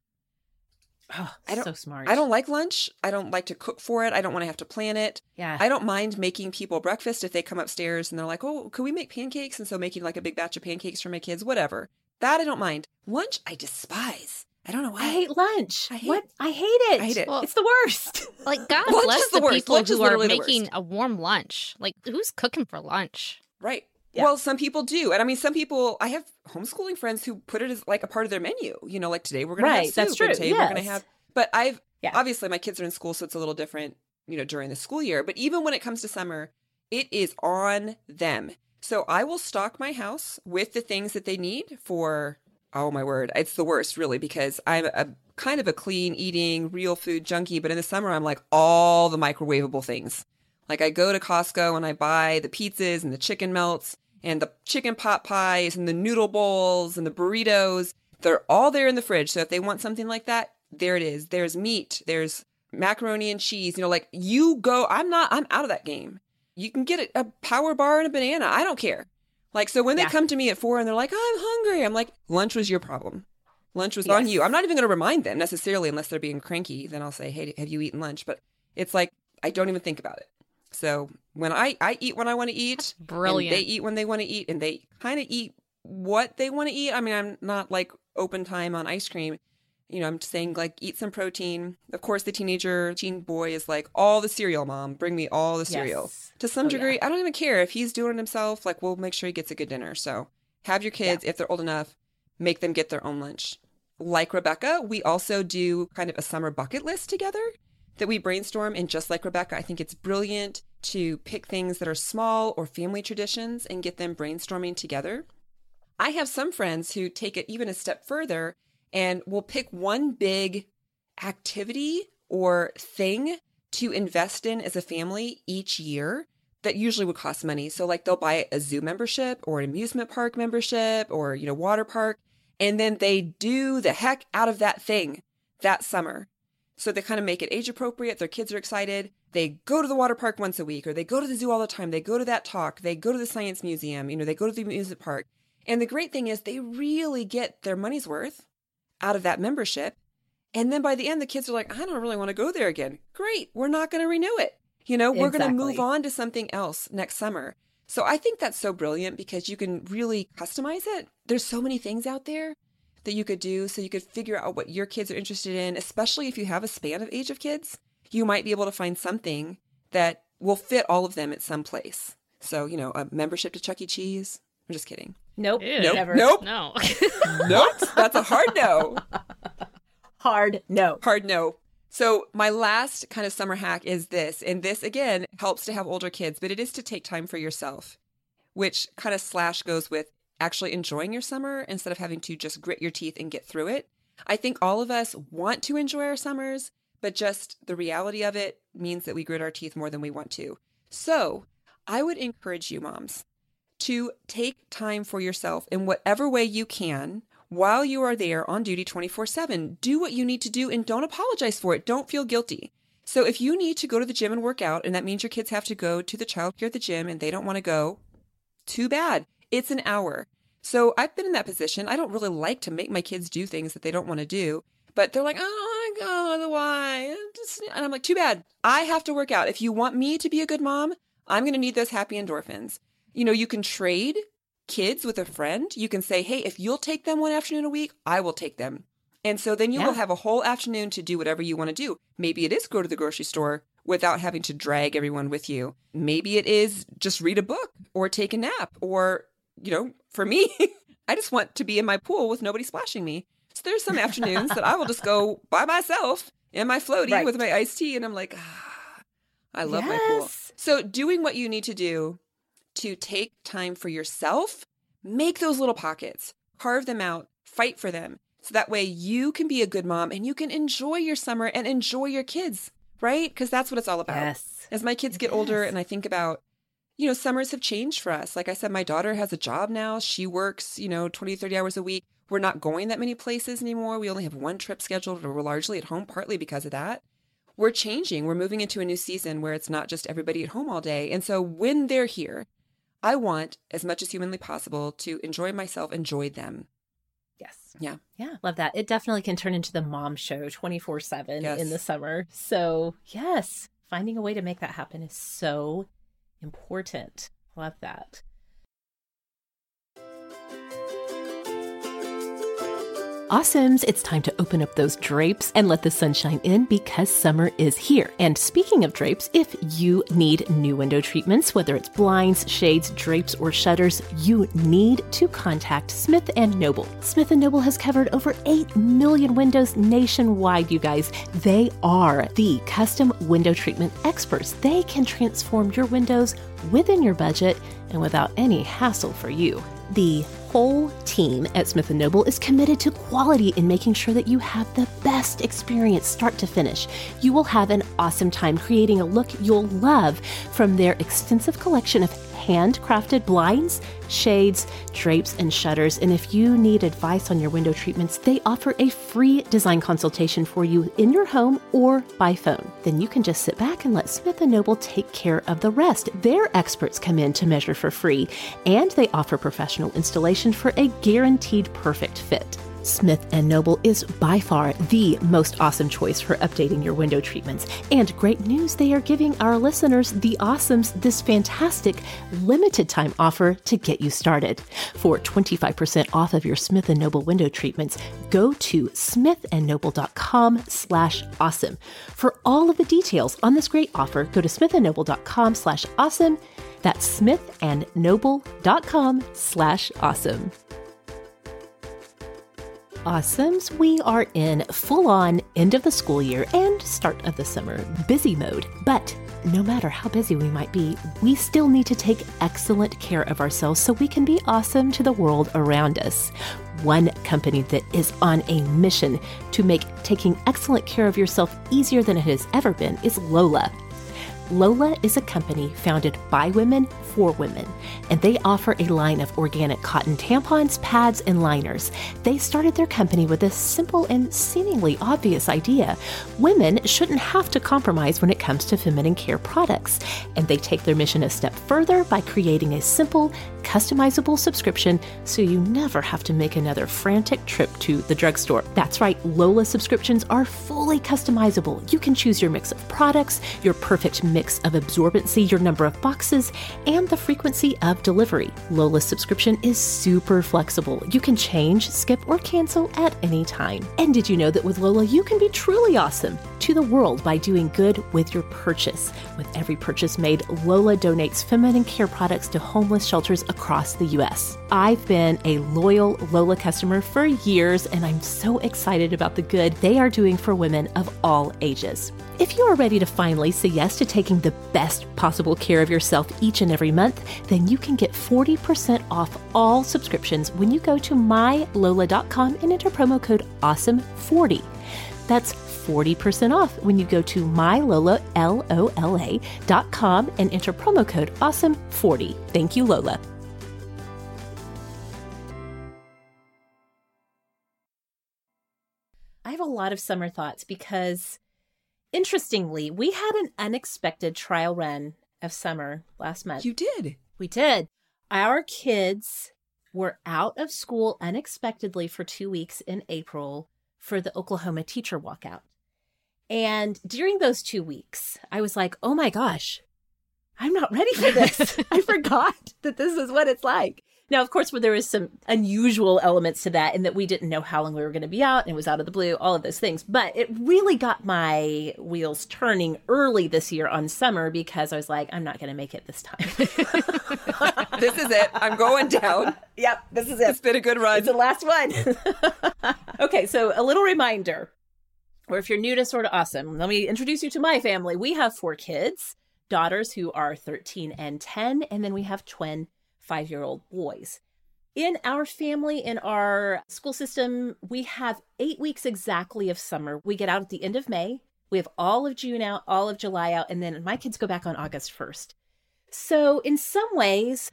Oh, I don't- so smart. I don't like lunch. I don't like to cook for it. I don't want to have to plan it. Yeah. I don't mind making people breakfast if they come upstairs and they're like, "Oh, could we make pancakes?" And so making like a big batch of pancakes for my kids, whatever. That I don't mind. Lunch, I despise. I don't know why. I hate lunch. I hate what? it. I hate it. I hate it. Well, it's the worst. Like God bless the the, people Lunch who are making a warm lunch. Like who's cooking for lunch? Right. Yeah. Well, some people do. And I mean, some people, I have homeschooling friends who put it as like a part of their menu. You know, like today we're going to have soup. that's true, Today we're going to have, but I've, Yeah. obviously my kids are in school, so it's a little different, you know, during the school year. But even when it comes to summer, it is on them. So I will stock my house with the things that they need for, oh my word, it's the worst really because I'm a kind of a clean eating, real food junkie. But in the summer, I'm like all the microwavable things. Like I go to Costco and I buy the pizzas and the chicken melts and the chicken pot pies and the noodle bowls and the burritos. They're all there in the fridge. So if they want something like that, there it is. There's meat, there's macaroni and cheese. You know, like you go, I'm not, I'm out of that game. You can get a, a power bar and a banana. I don't care. Like, so when Yeah. they come to me at four and they're like, I'm hungry, I'm like, lunch was your problem. Lunch was on you. I'm not even going to remind them necessarily unless they're being cranky. Then I'll say, hey, have you eaten lunch? But it's like, I don't even think about it. So when I, I eat when I want to eat, and Brilliant. they eat when they want to eat, and they kind of eat what they want to eat. I mean, I'm not like open time on ice cream. You know, I'm just saying like eat some protein. Of course, the teenager teen boy is like all the cereal, mom. Bring me all the cereal. Yes. To some Oh, yeah. degree, I don't even care if he's doing it himself. Like we'll make sure he gets a good dinner. So have your kids if they're old enough, make them get their own lunch. Like Rebecca, we also do kind of a summer bucket list together that we brainstorm. And just like Rebecca, I think it's brilliant to pick things that are small or family traditions and get them brainstorming together. I have some friends who take it even a step further and will pick one big activity or thing to invest in as a family each year that usually would cost money. So like they'll buy a zoo membership or an amusement park membership or, you know, water park. And then they do the heck out of that thing that summer. So they kind of make it age appropriate. Their kids are excited. They go to the water park once a week or they go to the zoo all the time. They go to that talk. They go to the science museum. You know, they go to the amusement park. And the great thing is they really get their money's worth out of that membership. And then by the end, the kids are like, I don't really want to go there again. Great. We're not going to renew it. You know, we're going to move on to something else next summer. So I think that's so brilliant because you can really customize it. There's so many things out there that you could do so you could figure out what your kids are interested in, especially if you have a span of age of kids. You might be able to find something that will fit all of them at some place. So, you know, a membership to Chuck E. Cheese. I'm just kidding. Nope. Ew. Nope. Never. Nope. No. Nope. That's a hard no. Hard no. Hard no. So, my last kind of summer hack is this. And this, again, helps to have older kids, but it is to take time for yourself, which kind of slash goes with actually enjoying your summer instead of having to just grit your teeth and get through it. I think all of us want to enjoy our summers, but just the reality of it means that we grit our teeth more than we want to. So, I would encourage you, moms, to take time for yourself in whatever way you can while you are there on duty 24 7. Do what you need to do and don't apologize for it. Don't feel guilty. So if you need to go to the gym and work out, and that means your kids have to go to the childcare at the gym and they don't want to go, too bad. It's an hour. So I've been in that position. I don't really like to make my kids do things that they don't want to do, but they're like, I don't want to go otherwise. Just- And I'm like, too bad. I have to work out. If you want me to be a good mom, I'm going to need those happy endorphins. You know, you can trade kids with a friend. You can say, hey, if you'll take them one afternoon a week, I will take them. And so then you Yeah. will have a whole afternoon to do whatever you want to do. Maybe it is go to the grocery store without having to drag everyone with you. Maybe it is just read a book or take a nap or, you know, for me, I just want to be in my pool with nobody splashing me. So there's some afternoons that I will just go by myself in my floaty Right. with my iced tea and I'm like, ah, I love my pool. So doing what you need to do to take time for yourself, make those little pockets, carve them out, fight for them. So that way you can be a good mom and you can enjoy your summer and enjoy your kids, right? Because that's what it's all about. Yes. As my kids get older and I think about, you know, summers have changed for us. Like I said, my daughter has a job now. She works, you know, 20, 30 hours a week. We're not going that many places anymore. We only have one trip scheduled. Or we're largely at home, partly because of that. We're changing. We're moving into a new season where it's not just everybody at home all day. And so when they're here, I want, as much as humanly possible, to enjoy myself, enjoy them. Yes. Yeah. Yeah. Love that. It definitely can turn into the mom show 24 Yes. 7 in the summer. So, yes, finding a way to make that happen is so important. Love that. Awesomes, it's time to open up those drapes and let the sunshine in because summer is here. And speaking of drapes, if you need new window treatments, whether it's blinds, shades, drapes, or shutters, you need to contact Smith & Noble. Smith & Noble has covered over 8 million windows nationwide, you guys. They are the custom window treatment experts. They can transform your windows within your budget and without any hassle for you. The whole team at Smith & Noble is committed to quality in making sure that you have the best experience start to finish. You will have an awesome time creating a look you'll love from their extensive collection of handcrafted blinds, shades, drapes, and shutters. And if you need advice on your window treatments, they offer a free design consultation for you in your home or by phone. Then you can just sit back and let Smith & Noble take care of the rest. Their experts come in to measure for free, and they offer professional installation for a guaranteed perfect fit. Smith & Noble is by far the most awesome choice for updating your window treatments. And great news, they are giving our listeners, the awesomes, this fantastic limited time offer to get you started. For 25% off of your Smith & Noble window treatments, go to smithandnoble.com slash awesome. For all of the details on this great offer, go to smithandnoble.com slash awesome. That's smithandnoble.com slash awesome. Awesomes, we are in full on end of the school year and start of the summer busy mode. But no matter how busy we might be, we still need to take excellent care of ourselves so we can be awesome to the world around us. One company that is on a mission to make taking excellent care of yourself easier than it has ever been is Lola. Lola is a company founded by women for women, and they offer a line of organic cotton tampons, pads, and liners. They started their company with a simple and seemingly obvious idea women shouldn't have to compromise when it comes to feminine care products, and they take their mission a step further by creating a simple, customizable subscription so you never have to make another frantic trip to the drugstore. That's right, Lola subscriptions are fully customizable. You can choose your mix of products, your perfect mix of absorbency, your number of boxes, and the frequency of delivery. Lola's subscription is super flexible. You can change, skip, or cancel at any time. And did you know that with Lola, you can be truly awesome to the world by doing good with your purchase? With every purchase made, Lola donates feminine care products to homeless shelters across the U.S. I've been a loyal Lola customer for years, and I'm so excited about the good they are doing for women of all ages. If you are ready to finally say yes to taking the best possible care of yourself each and every month, then you can get 40% off all subscriptions when you go to mylola.com and enter promo code AWESOME40. That's 40% off when you go to mylola, L-O-L-A, dot com and enter promo code AWESOME40. Thank you, Lola. I have a lot of summer thoughts because interestingly, we had an unexpected trial run of summer last month. You did. We did. Our kids were out of school unexpectedly for two weeks in April for the Oklahoma teacher walkout. And during those two weeks, I was like, oh my gosh, I'm not ready for this. I forgot that this is what it's like. Now, of course, there was some unusual elements to that, and that we didn't know how long we were going to be out, and it was out of the blue, all of those things. But it really got my wheels turning early this year on summer because I was like, I'm not going to make it this time. This is it. I'm going down. yep, this is it. It's been a good run. It's the last one. okay, so a little reminder, or if you're new to Sort of Awesome, let me introduce you to my family. We have four kids, daughters who are 13 and 10, and then we have twin five year old boys. In our family, in our school system, we have eight weeks exactly of summer. We get out at the end of May. We have all of June out, all of July out, and then my kids go back on August 1st. So, in some ways,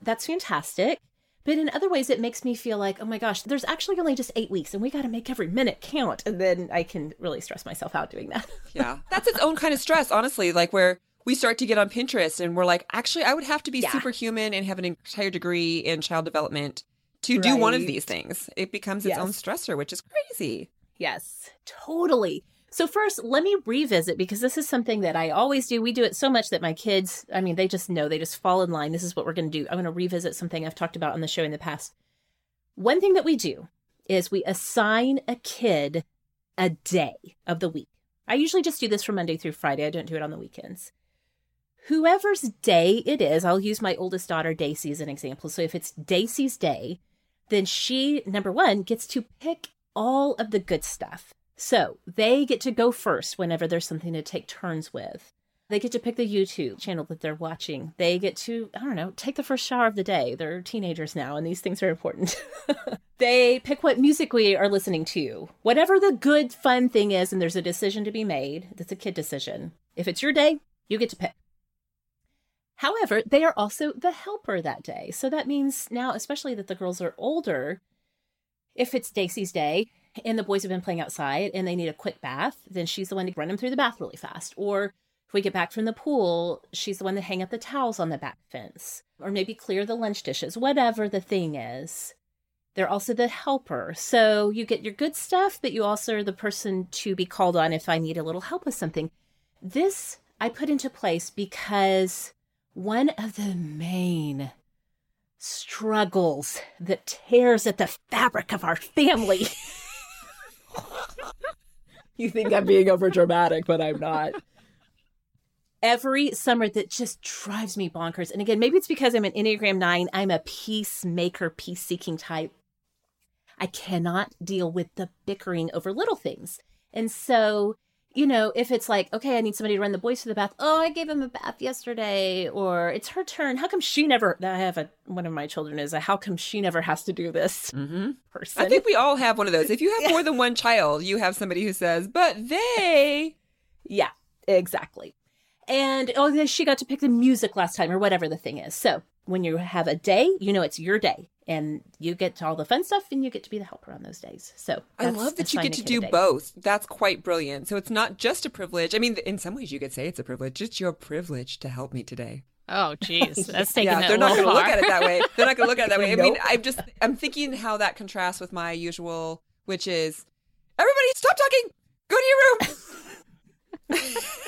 that's fantastic. But in other ways, it makes me feel like, oh my gosh, there's actually only just eight weeks and we got to make every minute count. And then I can really stress myself out doing that. yeah. That's its own kind of stress, honestly. Like, where we start to get on Pinterest and we're like, actually, I would have to be Yeah. superhuman and have an entire degree in child development to right. do one of these things. It becomes its yes. own stressor, which is crazy. Yes, totally. So, first, let me revisit because this is something that I always do. We do it so much that my kids, I mean, they just know, they just fall in line. This is what we're going to do. I'm going to revisit something I've talked about on the show in the past. One thing that we do is we assign a kid a day of the week. I usually just do this from Monday through Friday, I don't do it on the weekends. Whoever's day it is, I'll use my oldest daughter, Daisy, as an example. So, if it's Daisy's day, then she, number one, gets to pick all of the good stuff so they get to go first whenever there's something to take turns with. They get to pick the YouTube channel that they're watching. They get to, I don't know, take the first shower of the day. They're teenagers now, and these things are important. they pick what music we are listening to. Whatever the good, fun thing is, and there's a decision to be made, that's a kid decision. If it's your day, you get to pick. However, they are also the helper that day. So that means now, especially that the girls are older, if it's Daisy's day, and the boys have been playing outside and they need a quick bath, then she's the one to run them through the bath really fast. Or if we get back from the pool, she's the one to hang up the towels on the back fence or maybe clear the lunch dishes, whatever the thing is. They're also the helper. So you get your good stuff, but you also are the person to be called on if I need a little help with something. This I put into place because one of the main struggles that tears at the fabric of our family you think I'm being over dramatic, but I'm not. Every summer that just drives me bonkers. And again, maybe it's because I'm an Enneagram 9, I'm a peacemaker, peace seeking type. I cannot deal with the bickering over little things. And so you know, if it's like, okay, I need somebody to run the boys to the bath. Oh, I gave him a bath yesterday, or it's her turn. How come she never? I have a one of my children is a how come she never has to do this mm-hmm. person. I think we all have one of those. If you have more than one child, you have somebody who says, but they. Yeah, exactly. And oh, she got to pick the music last time, or whatever the thing is. So when you have a day, you know it's your day and you get to all the fun stuff and you get to be the helper on those days. So I love that you get to do both. That's quite brilliant. So it's not just a privilege. I mean, in some ways you could say it's a privilege. It's your privilege to help me today. Oh, geez, that's taking yeah, they're not going to look at it that way. They're not going to look at it that way. I mean, I'm just I'm thinking how that contrasts with my usual, which is everybody stop talking, go to your room.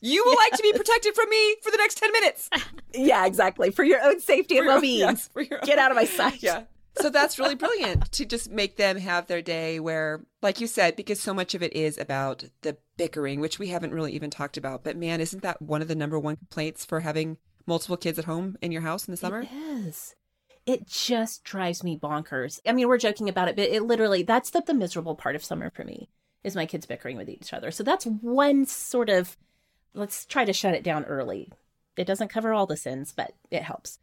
You will like to be protected from me for the next 10 minutes. Yeah, exactly. For your own safety and well being. Yes, Get out of my sight. Yeah. So that's really brilliant to just make them have their day where, like you said, because so much of it is about the bickering, which we haven't really even talked about. But man, isn't that one of the number one complaints for having multiple kids at home in your house in the summer? It is. It just drives me bonkers. I mean, we're joking about it, but it literally, that's the, the miserable part of summer for me is my kids bickering with each other. So that's one sort of let's try to shut it down early. It doesn't cover all the sins, but it helps.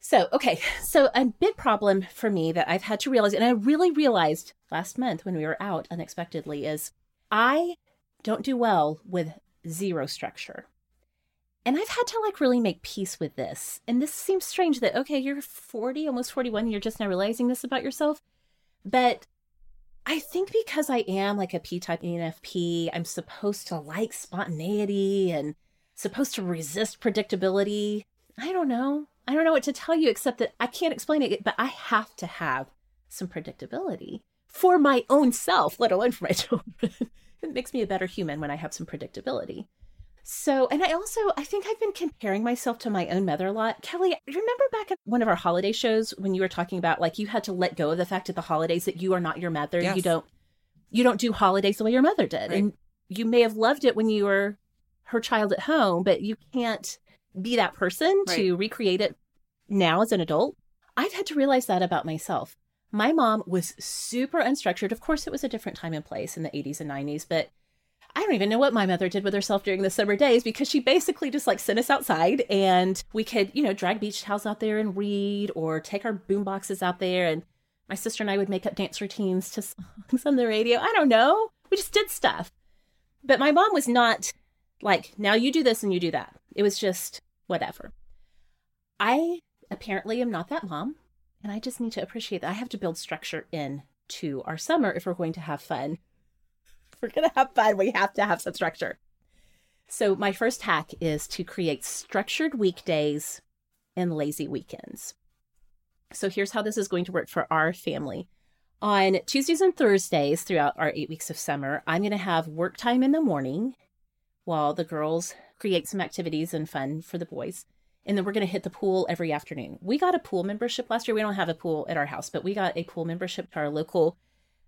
So, okay. So, a big problem for me that I've had to realize, and I really realized last month when we were out unexpectedly, is I don't do well with zero structure. And I've had to like really make peace with this. And this seems strange that, okay, you're 40, almost 41, you're just now realizing this about yourself. But I think because I am like a P type ENFP, I'm supposed to like spontaneity and supposed to resist predictability. I don't know. I don't know what to tell you except that I can't explain it, but I have to have some predictability for my own self, let alone for my children. it makes me a better human when I have some predictability. So, and I also, I think I've been comparing myself to my own mother a lot. Kelly, remember back at one of our holiday shows when you were talking about like you had to let go of the fact at the holidays that you are not your mother. Yes. You don't, you don't do holidays the way your mother did. Right. And you may have loved it when you were her child at home, but you can't be that person right. to recreate it now as an adult. I've had to realize that about myself. My mom was super unstructured. Of course, it was a different time and place in the 80s and 90s, but I don't even know what my mother did with herself during the summer days because she basically just like sent us outside and we could, you know, drag beach towels out there and read or take our boom boxes out there. And my sister and I would make up dance routines to songs on the radio. I don't know. We just did stuff. But my mom was not like, now you do this and you do that. It was just whatever. I apparently am not that mom. And I just need to appreciate that I have to build structure in to our summer if we're going to have fun we're going to have fun, we have to have some structure. So, my first hack is to create structured weekdays and lazy weekends. So here's how this is going to work for our family. On Tuesdays and Thursdays throughout our eight weeks of summer, I'm going to have work time in the morning while the girls create some activities and fun for the boys. And then we're going to hit the pool every afternoon. We got a pool membership last year. We don't have a pool at our house, but we got a pool membership to our local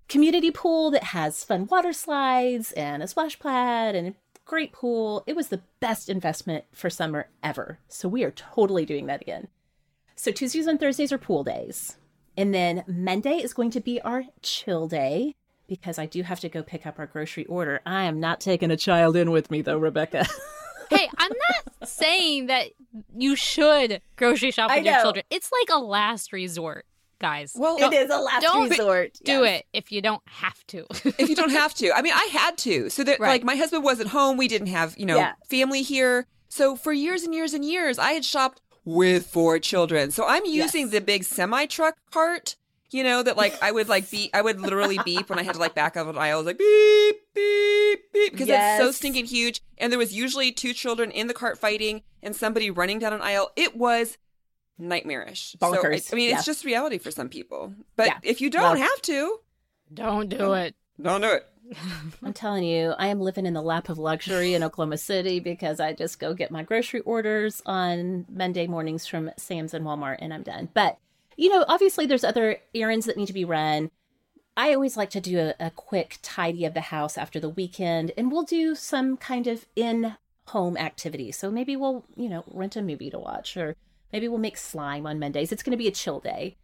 community pool that has fun water slides and a splash pad and a great pool. It was the best investment for summer ever. So we are totally doing that again. So Tuesdays and Thursdays are pool days. And then Monday is going to be our chill day because I do have to go pick up our grocery order. I am not taking a child in with me though, Rebecca. hey, I'm not saying that you should grocery shop with your children. It's like a last resort, guys. Well, it is a last don't resort. Do yes. it if you don't have to. if you don't have to. I mean, I had to. So that right. like my husband wasn't home. We didn't have, you know, yeah. family here. So for years and years and years, I had shopped with four children. So I'm using yes. the big semi truck cart you know, that like I would like beep, I would literally beep when I had to like back up an aisle. I was like beep, beep, beep, because yes. it's so stinking huge. And there was usually two children in the cart fighting and somebody running down an aisle. It was nightmarish. Bonkers. So, I, I mean, yeah. it's just reality for some people. But yeah. if you don't well, have to, don't do it. Don't do it. I'm telling you, I am living in the lap of luxury in Oklahoma City because I just go get my grocery orders on Monday mornings from Sam's and Walmart and I'm done. But you know, obviously there's other errands that need to be run. I always like to do a, a quick tidy of the house after the weekend, and we'll do some kind of in home activity. So maybe we'll, you know, rent a movie to watch, or maybe we'll make slime on Mondays. It's going to be a chill day.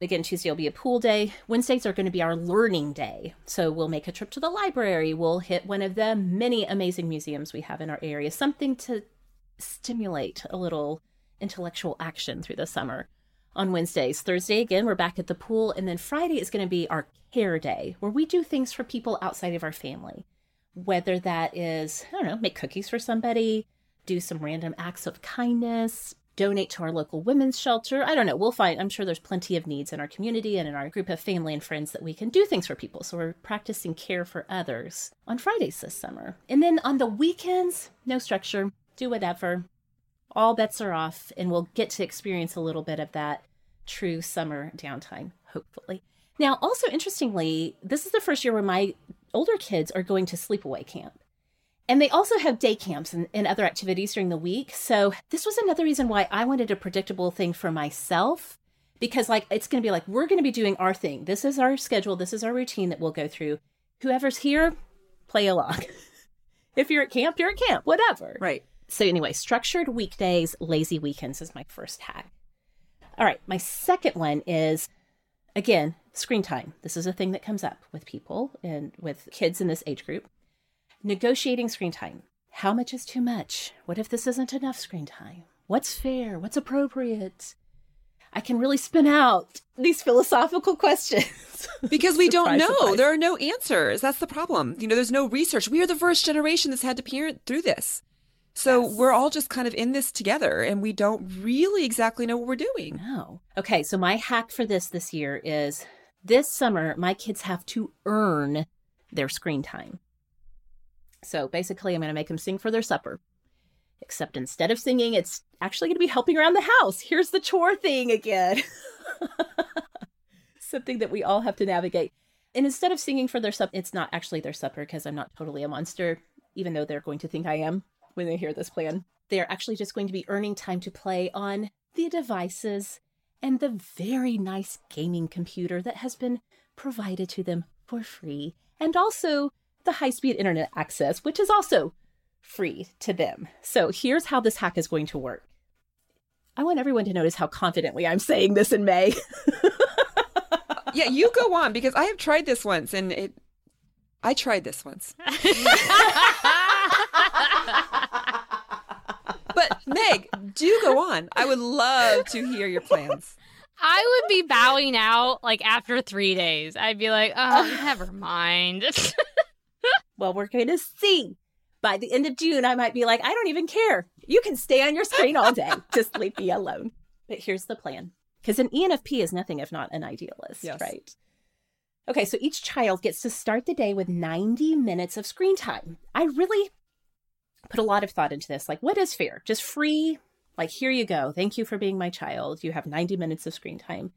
Again, Tuesday will be a pool day. Wednesdays are going to be our learning day. So we'll make a trip to the library. We'll hit one of the many amazing museums we have in our area, something to stimulate a little intellectual action through the summer on Wednesdays. Thursday, again, we're back at the pool. And then Friday is going to be our care day, where we do things for people outside of our family. Whether that is, I don't know, make cookies for somebody, do some random acts of kindness, donate to our local women's shelter. I don't know. We'll find, I'm sure there's plenty of needs in our community and in our group of family and friends that we can do things for people. So we're practicing care for others on Fridays this summer. And then on the weekends, no structure, do whatever all bets are off, and we'll get to experience a little bit of that true summer downtime, hopefully. Now, also interestingly, this is the first year where my older kids are going to sleepaway camp. And they also have day camps and, and, other activities during the week. So this was another reason why I wanted a predictable thing for myself. Because like it's gonna be like, we're gonna be doing our thing. This is our schedule, this is our routine that we'll go through. Whoever's here, play along. if you're at camp, you're at camp, whatever. Right. So, anyway, structured weekdays, lazy weekends is my first hack. All right, my second one is again, screen time. This is a thing that comes up with people and with kids in this age group. Negotiating screen time. How much is too much? What if this isn't enough screen time? What's fair? What's appropriate? I can really spin out these philosophical questions. because we don't know. Surprise. There are no answers. That's the problem. You know, there's no research. We are the first generation that's had to parent through this. So yes. we're all just kind of in this together and we don't really exactly know what we're doing. No. Okay, so my hack for this this year is this summer my kids have to earn their screen time. So basically I'm going to make them sing for their supper. Except instead of singing, it's actually going to be helping around the house. Here's the chore thing again. Something that we all have to navigate. And instead of singing for their supper, it's not actually their supper because I'm not totally a monster, even though they're going to think I am when they hear this plan. They're actually just going to be earning time to play on the devices and the very nice gaming computer that has been provided to them for free, and also the high speed internet access, which is also free to them. So here's how this hack is going to work. I want everyone to notice how confidently I'm saying this in May. yeah, you go on because I have tried this once and it I tried this once. but Meg, do go on. I would love to hear your plans. I would be bowing out like after three days. I'd be like, oh, never mind. Well, we're going to see. By the end of June, I might be like, I don't even care. You can stay on your screen all day. Just leave me alone. But here's the plan. Because an ENFP is nothing if not an idealist, yes. right? Okay, so each child gets to start the day with 90 minutes of screen time. I really put a lot of thought into this. Like, what is fair? Just free Like, here you go. Thank you for being my child. You have 90 minutes of screen time.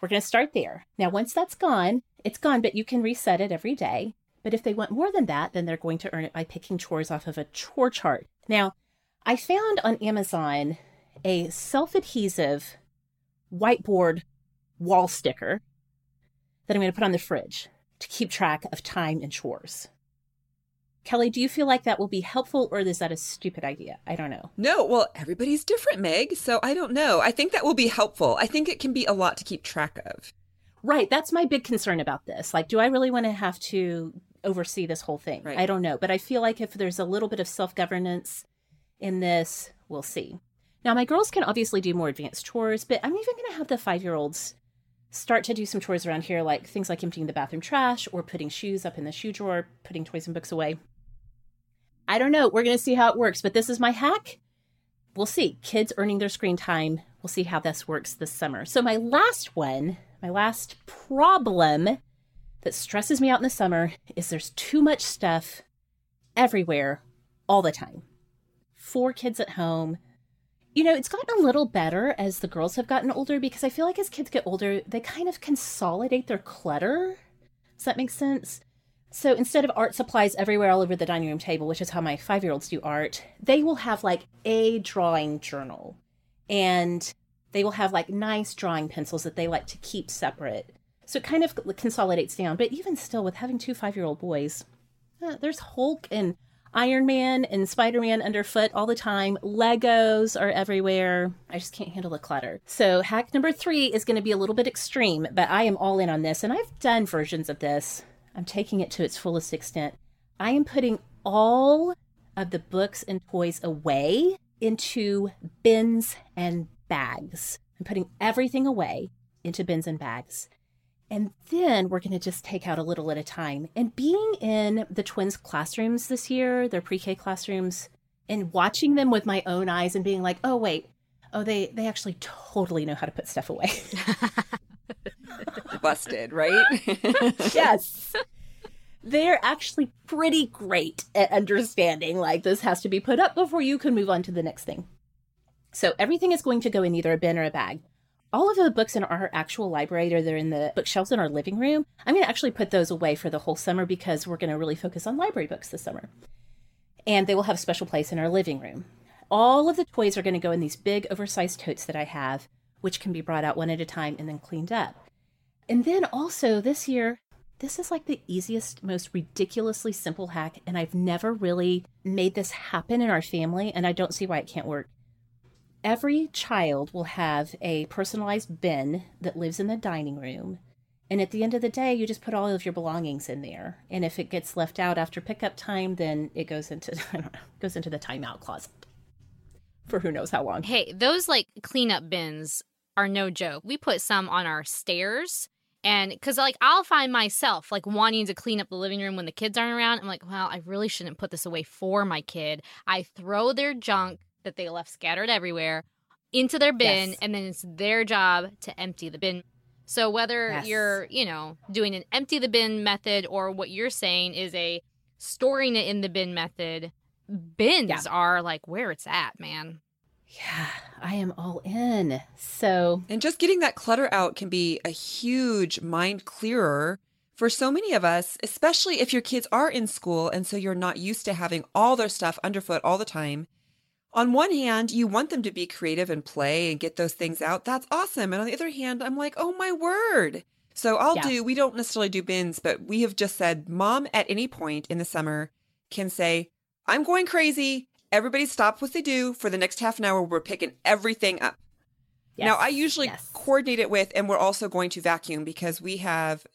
We're going to start there. Now, once that's gone, it's gone, but you can reset it every day. But if they want more than that, then they're going to earn it by picking chores off of a chore chart. Now, I found on Amazon a self adhesive whiteboard wall sticker that I'm going to put on the fridge to keep track of time and chores. Kelly, do you feel like that will be helpful or is that a stupid idea? I don't know. No, well, everybody's different, Meg. So I don't know. I think that will be helpful. I think it can be a lot to keep track of. Right. That's my big concern about this. Like, do I really want to have to oversee this whole thing? Right. I don't know. But I feel like if there's a little bit of self governance in this, we'll see. Now, my girls can obviously do more advanced chores, but I'm even going to have the five year olds start to do some chores around here, like things like emptying the bathroom trash or putting shoes up in the shoe drawer, putting toys and books away. I don't know. We're going to see how it works, but this is my hack. We'll see. Kids earning their screen time. We'll see how this works this summer. So, my last one, my last problem that stresses me out in the summer is there's too much stuff everywhere all the time. Four kids at home. You know, it's gotten a little better as the girls have gotten older because I feel like as kids get older, they kind of consolidate their clutter. Does that make sense? So instead of art supplies everywhere all over the dining room table, which is how my five year olds do art, they will have like a drawing journal and they will have like nice drawing pencils that they like to keep separate. So it kind of consolidates down. But even still, with having two five year old boys, uh, there's Hulk and Iron Man and Spider Man underfoot all the time. Legos are everywhere. I just can't handle the clutter. So, hack number three is going to be a little bit extreme, but I am all in on this. And I've done versions of this. I'm taking it to its fullest extent. I am putting all of the books and toys away into bins and bags. I'm putting everything away into bins and bags. And then we're going to just take out a little at a time. And being in the twins' classrooms this year, their pre K classrooms, and watching them with my own eyes and being like, oh, wait, oh, they, they actually totally know how to put stuff away. Busted, right? yes. They're actually pretty great at understanding like this has to be put up before you can move on to the next thing. So everything is going to go in either a bin or a bag all of the books in our actual library or they're in the bookshelves in our living room, I'm going to actually put those away for the whole summer because we're going to really focus on library books this summer. And they will have a special place in our living room. All of the toys are going to go in these big, oversized totes that I have, which can be brought out one at a time and then cleaned up. And then also this year, this is like the easiest, most ridiculously simple hack, and I've never really made this happen in our family, and I don't see why it can't work every child will have a personalized bin that lives in the dining room. And at the end of the day, you just put all of your belongings in there. And if it gets left out after pickup time, then it goes into I don't know, goes into the timeout closet for who knows how long. Hey, those like cleanup bins are no joke. We put some on our stairs and because like I'll find myself like wanting to clean up the living room when the kids aren't around. I'm like, well, I really shouldn't put this away for my kid. I throw their junk that they left scattered everywhere into their bin yes. and then it's their job to empty the bin. So whether yes. you're, you know, doing an empty the bin method or what you're saying is a storing it in the bin method, bins yeah. are like where it's at, man. Yeah, I am all in. So, and just getting that clutter out can be a huge mind clearer for so many of us, especially if your kids are in school and so you're not used to having all their stuff underfoot all the time on one hand, you want them to be creative and play and get those things out. That's awesome. And on the other hand, I'm like, oh my word. So I'll yeah. do, we don't necessarily do bins, but we have just said, mom at any point in the summer can say, I'm going crazy. Everybody stop what they do. For the next half an hour, we're picking everything up. Yes. Now, I usually yes. coordinate it with, and we're also going to vacuum because we have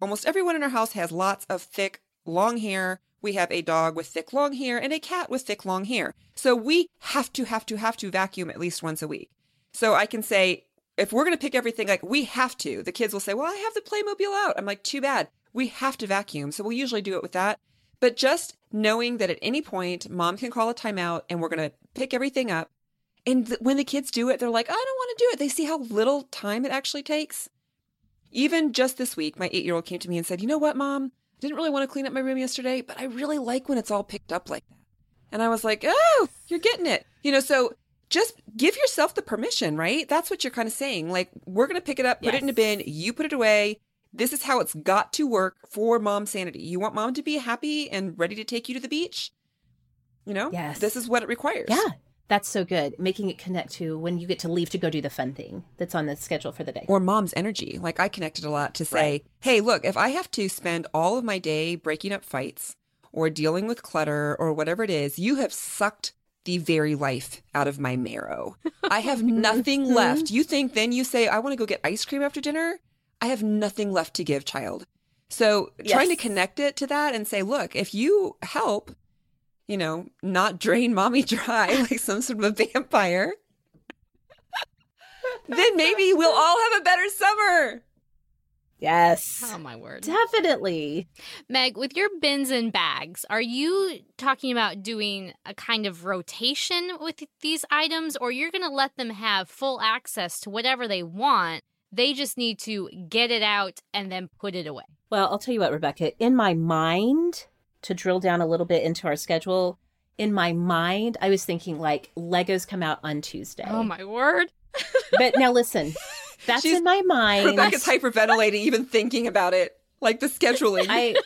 almost everyone in our house has lots of thick, long hair we have a dog with thick long hair and a cat with thick long hair. So we have to, have to, have to vacuum at least once a week. So I can say, if we're going to pick everything, like we have to, the kids will say, well, I have the Playmobil out. I'm like, too bad. We have to vacuum. So we'll usually do it with that. But just knowing that at any point, mom can call a timeout and we're going to pick everything up. And th- when the kids do it, they're like, I don't want to do it. They see how little time it actually takes. Even just this week, my eight year old came to me and said, You know what, mom? Didn't really want to clean up my room yesterday, but I really like when it's all picked up like that. And I was like, oh, you're getting it. You know, so just give yourself the permission, right? That's what you're kind of saying. Like, we're going to pick it up, put Yes. it in a bin, you put it away. This is how it's got to work for mom sanity. You want mom to be happy and ready to take you to the beach? You know? Yes. This is what it requires. Yeah, that's so good. Making it connect to when you get to leave to go do the fun thing that's on the schedule for the day. Or mom's energy. Like, I connected a lot to say, Right. hey, look, if I have to spend all of my day breaking up fights or dealing with clutter or whatever it is, you have sucked the very life out of my marrow. I have nothing hmm? left. You think then you say, I want to go get ice cream after dinner? I have nothing left to give, child. So trying to connect it to that and say, look, if you help, you know, not drain mommy dry like some sort of a vampire, then maybe we'll all have a better summer. yes, Oh my word. definitely. Meg, with your bins and bags, are you talking about doing a kind of rotation with these items or you're going to let them have full access to whatever they want? They just need to get it out and then put it away. Well, I'll tell you what, Rebecca. In my mind, to drill down a little bit into our schedule, in my mind, I was thinking like Legos come out on Tuesday. Oh my word. But now listen, that's She's- in my mind. Rebecca's hyperventilating even thinking about it, like the scheduling. I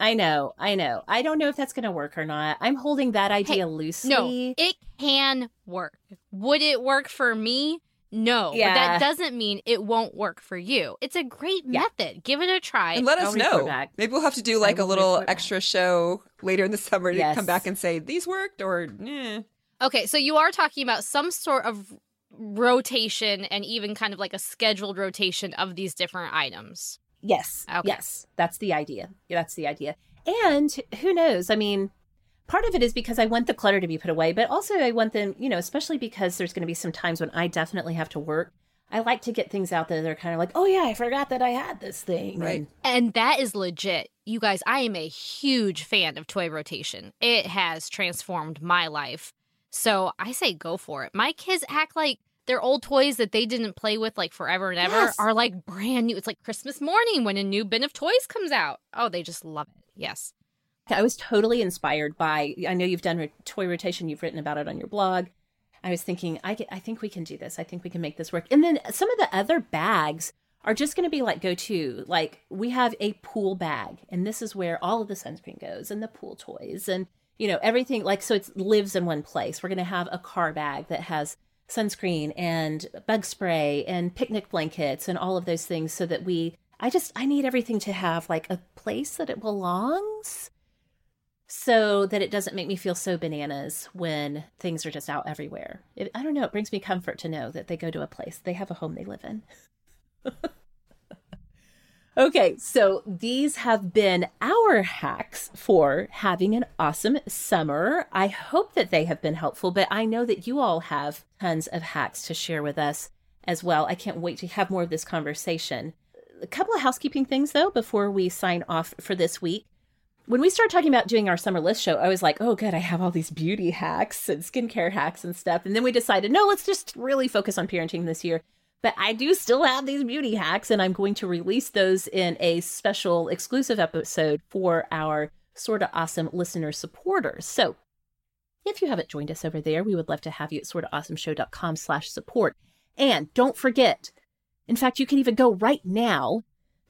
I know, I know. I don't know if that's going to work or not. I'm holding that idea loosely. No, it can work. Would it work for me? No. But Yeah. that doesn't mean it won't work for you. It's a great Yeah. method. Give it a try. and let us know. back. Maybe we'll have to do like a little report back. extra show later in the summer to Yes. come back and say these worked or eh. Okay, so you are talking about some sort of rotation and even kind of like a scheduled rotation of these different items. Yes. Okay. Yes. That's the idea. Yeah, That's the idea. And who knows? I mean, part of it is because I want the clutter to be put away, but also I want them, you know, especially because there's going to be some times when I definitely have to work. I like to get things out there. that are kind of like, oh, yeah, I forgot that I had this thing. Right. And And that is legit. You guys, I am a huge fan of toy rotation. It has transformed my life. So I say go for it. My kids act like their old toys that they didn't play with like forever and ever Yes. are like brand new. It's like Christmas morning when a new bin of toys comes out. Oh, they just love it. Yes. I was totally inspired by. I know you've done ro- toy rotation. You've written about it on your blog. I was thinking, I, I think we can do this. I think we can make this work. And then some of the other bags are just going to be like go to. Like we have a pool bag, and this is where all of the sunscreen goes, and the pool toys, and you know everything. Like so, it lives in one place. We're going to have a car bag that has sunscreen and bug spray and picnic blankets and all of those things, so that we. I just I need everything to have like a place that it belongs so that it doesn't make me feel so bananas when things are just out everywhere. It, I don't know. It brings me comfort to know that they go to a place, they have a home they live in. okay, so these have been our hacks for having an awesome summer. I hope that they have been helpful, but I know that you all have tons of hacks to share with us as well. I can't wait to have more of this conversation. A couple of housekeeping things, though, before we sign off for this week when we started talking about doing our summer list show, I was like, oh, good, I have all these beauty hacks and skincare hacks and stuff. And then we decided, no, let's just really focus on parenting this year. But I do still have these beauty hacks, and I'm going to release those in a special exclusive episode for our sort of awesome listener supporters. So if you haven't joined us over there, we would love to have you at sortaawesomeshow.com slash support. And don't forget, in fact, you can even go right now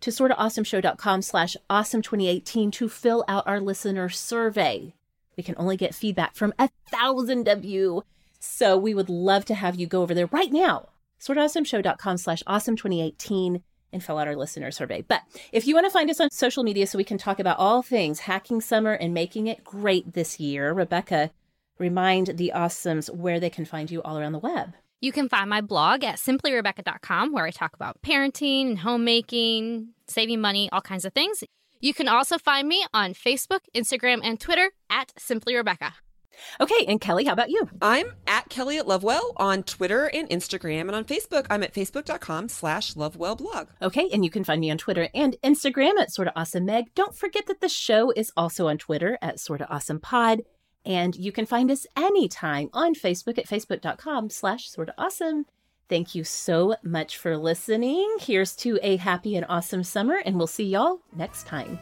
to sortaawesomeshow.com slash awesome 2018 to fill out our listener survey. We can only get feedback from a thousand of you. So we would love to have you go over there right now. sortaawesomeshow.com slash awesome 2018 and fill out our listener survey. But if you want to find us on social media so we can talk about all things hacking summer and making it great this year, Rebecca, remind the awesomes where they can find you all around the web. You can find my blog at simplyrebecca.com where I talk about parenting and homemaking, saving money, all kinds of things. You can also find me on Facebook, Instagram, and Twitter at Simply Rebecca. Okay, and Kelly, how about you? I'm at Kelly at Lovewell on Twitter and Instagram, and on Facebook, I'm at facebook.com slash lovewellblog. Okay, and you can find me on Twitter and Instagram at Sorta Awesome Meg. Don't forget that the show is also on Twitter at Sorta Awesome Pod, and you can find us anytime on Facebook at facebook.com slash sorta awesome. Thank you so much for listening. Here's to a happy and awesome summer, and we'll see y'all next time.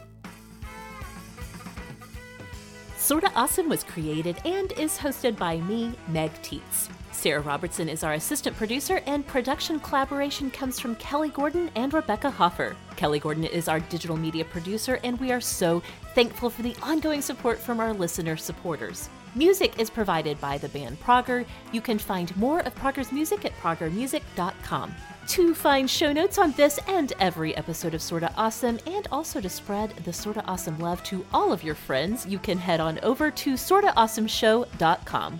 Sorta Awesome was created and is hosted by me, Meg Tietz. Sarah Robertson is our assistant producer, and production collaboration comes from Kelly Gordon and Rebecca Hoffer. Kelly Gordon is our digital media producer, and we are so thankful for the ongoing support from our listener supporters. Music is provided by the band Prager. You can find more of Prager's music at pragermusic.com. To find show notes on this and every episode of Sorta Awesome, and also to spread the Sorta Awesome love to all of your friends, you can head on over to sortaawesomeshow.com.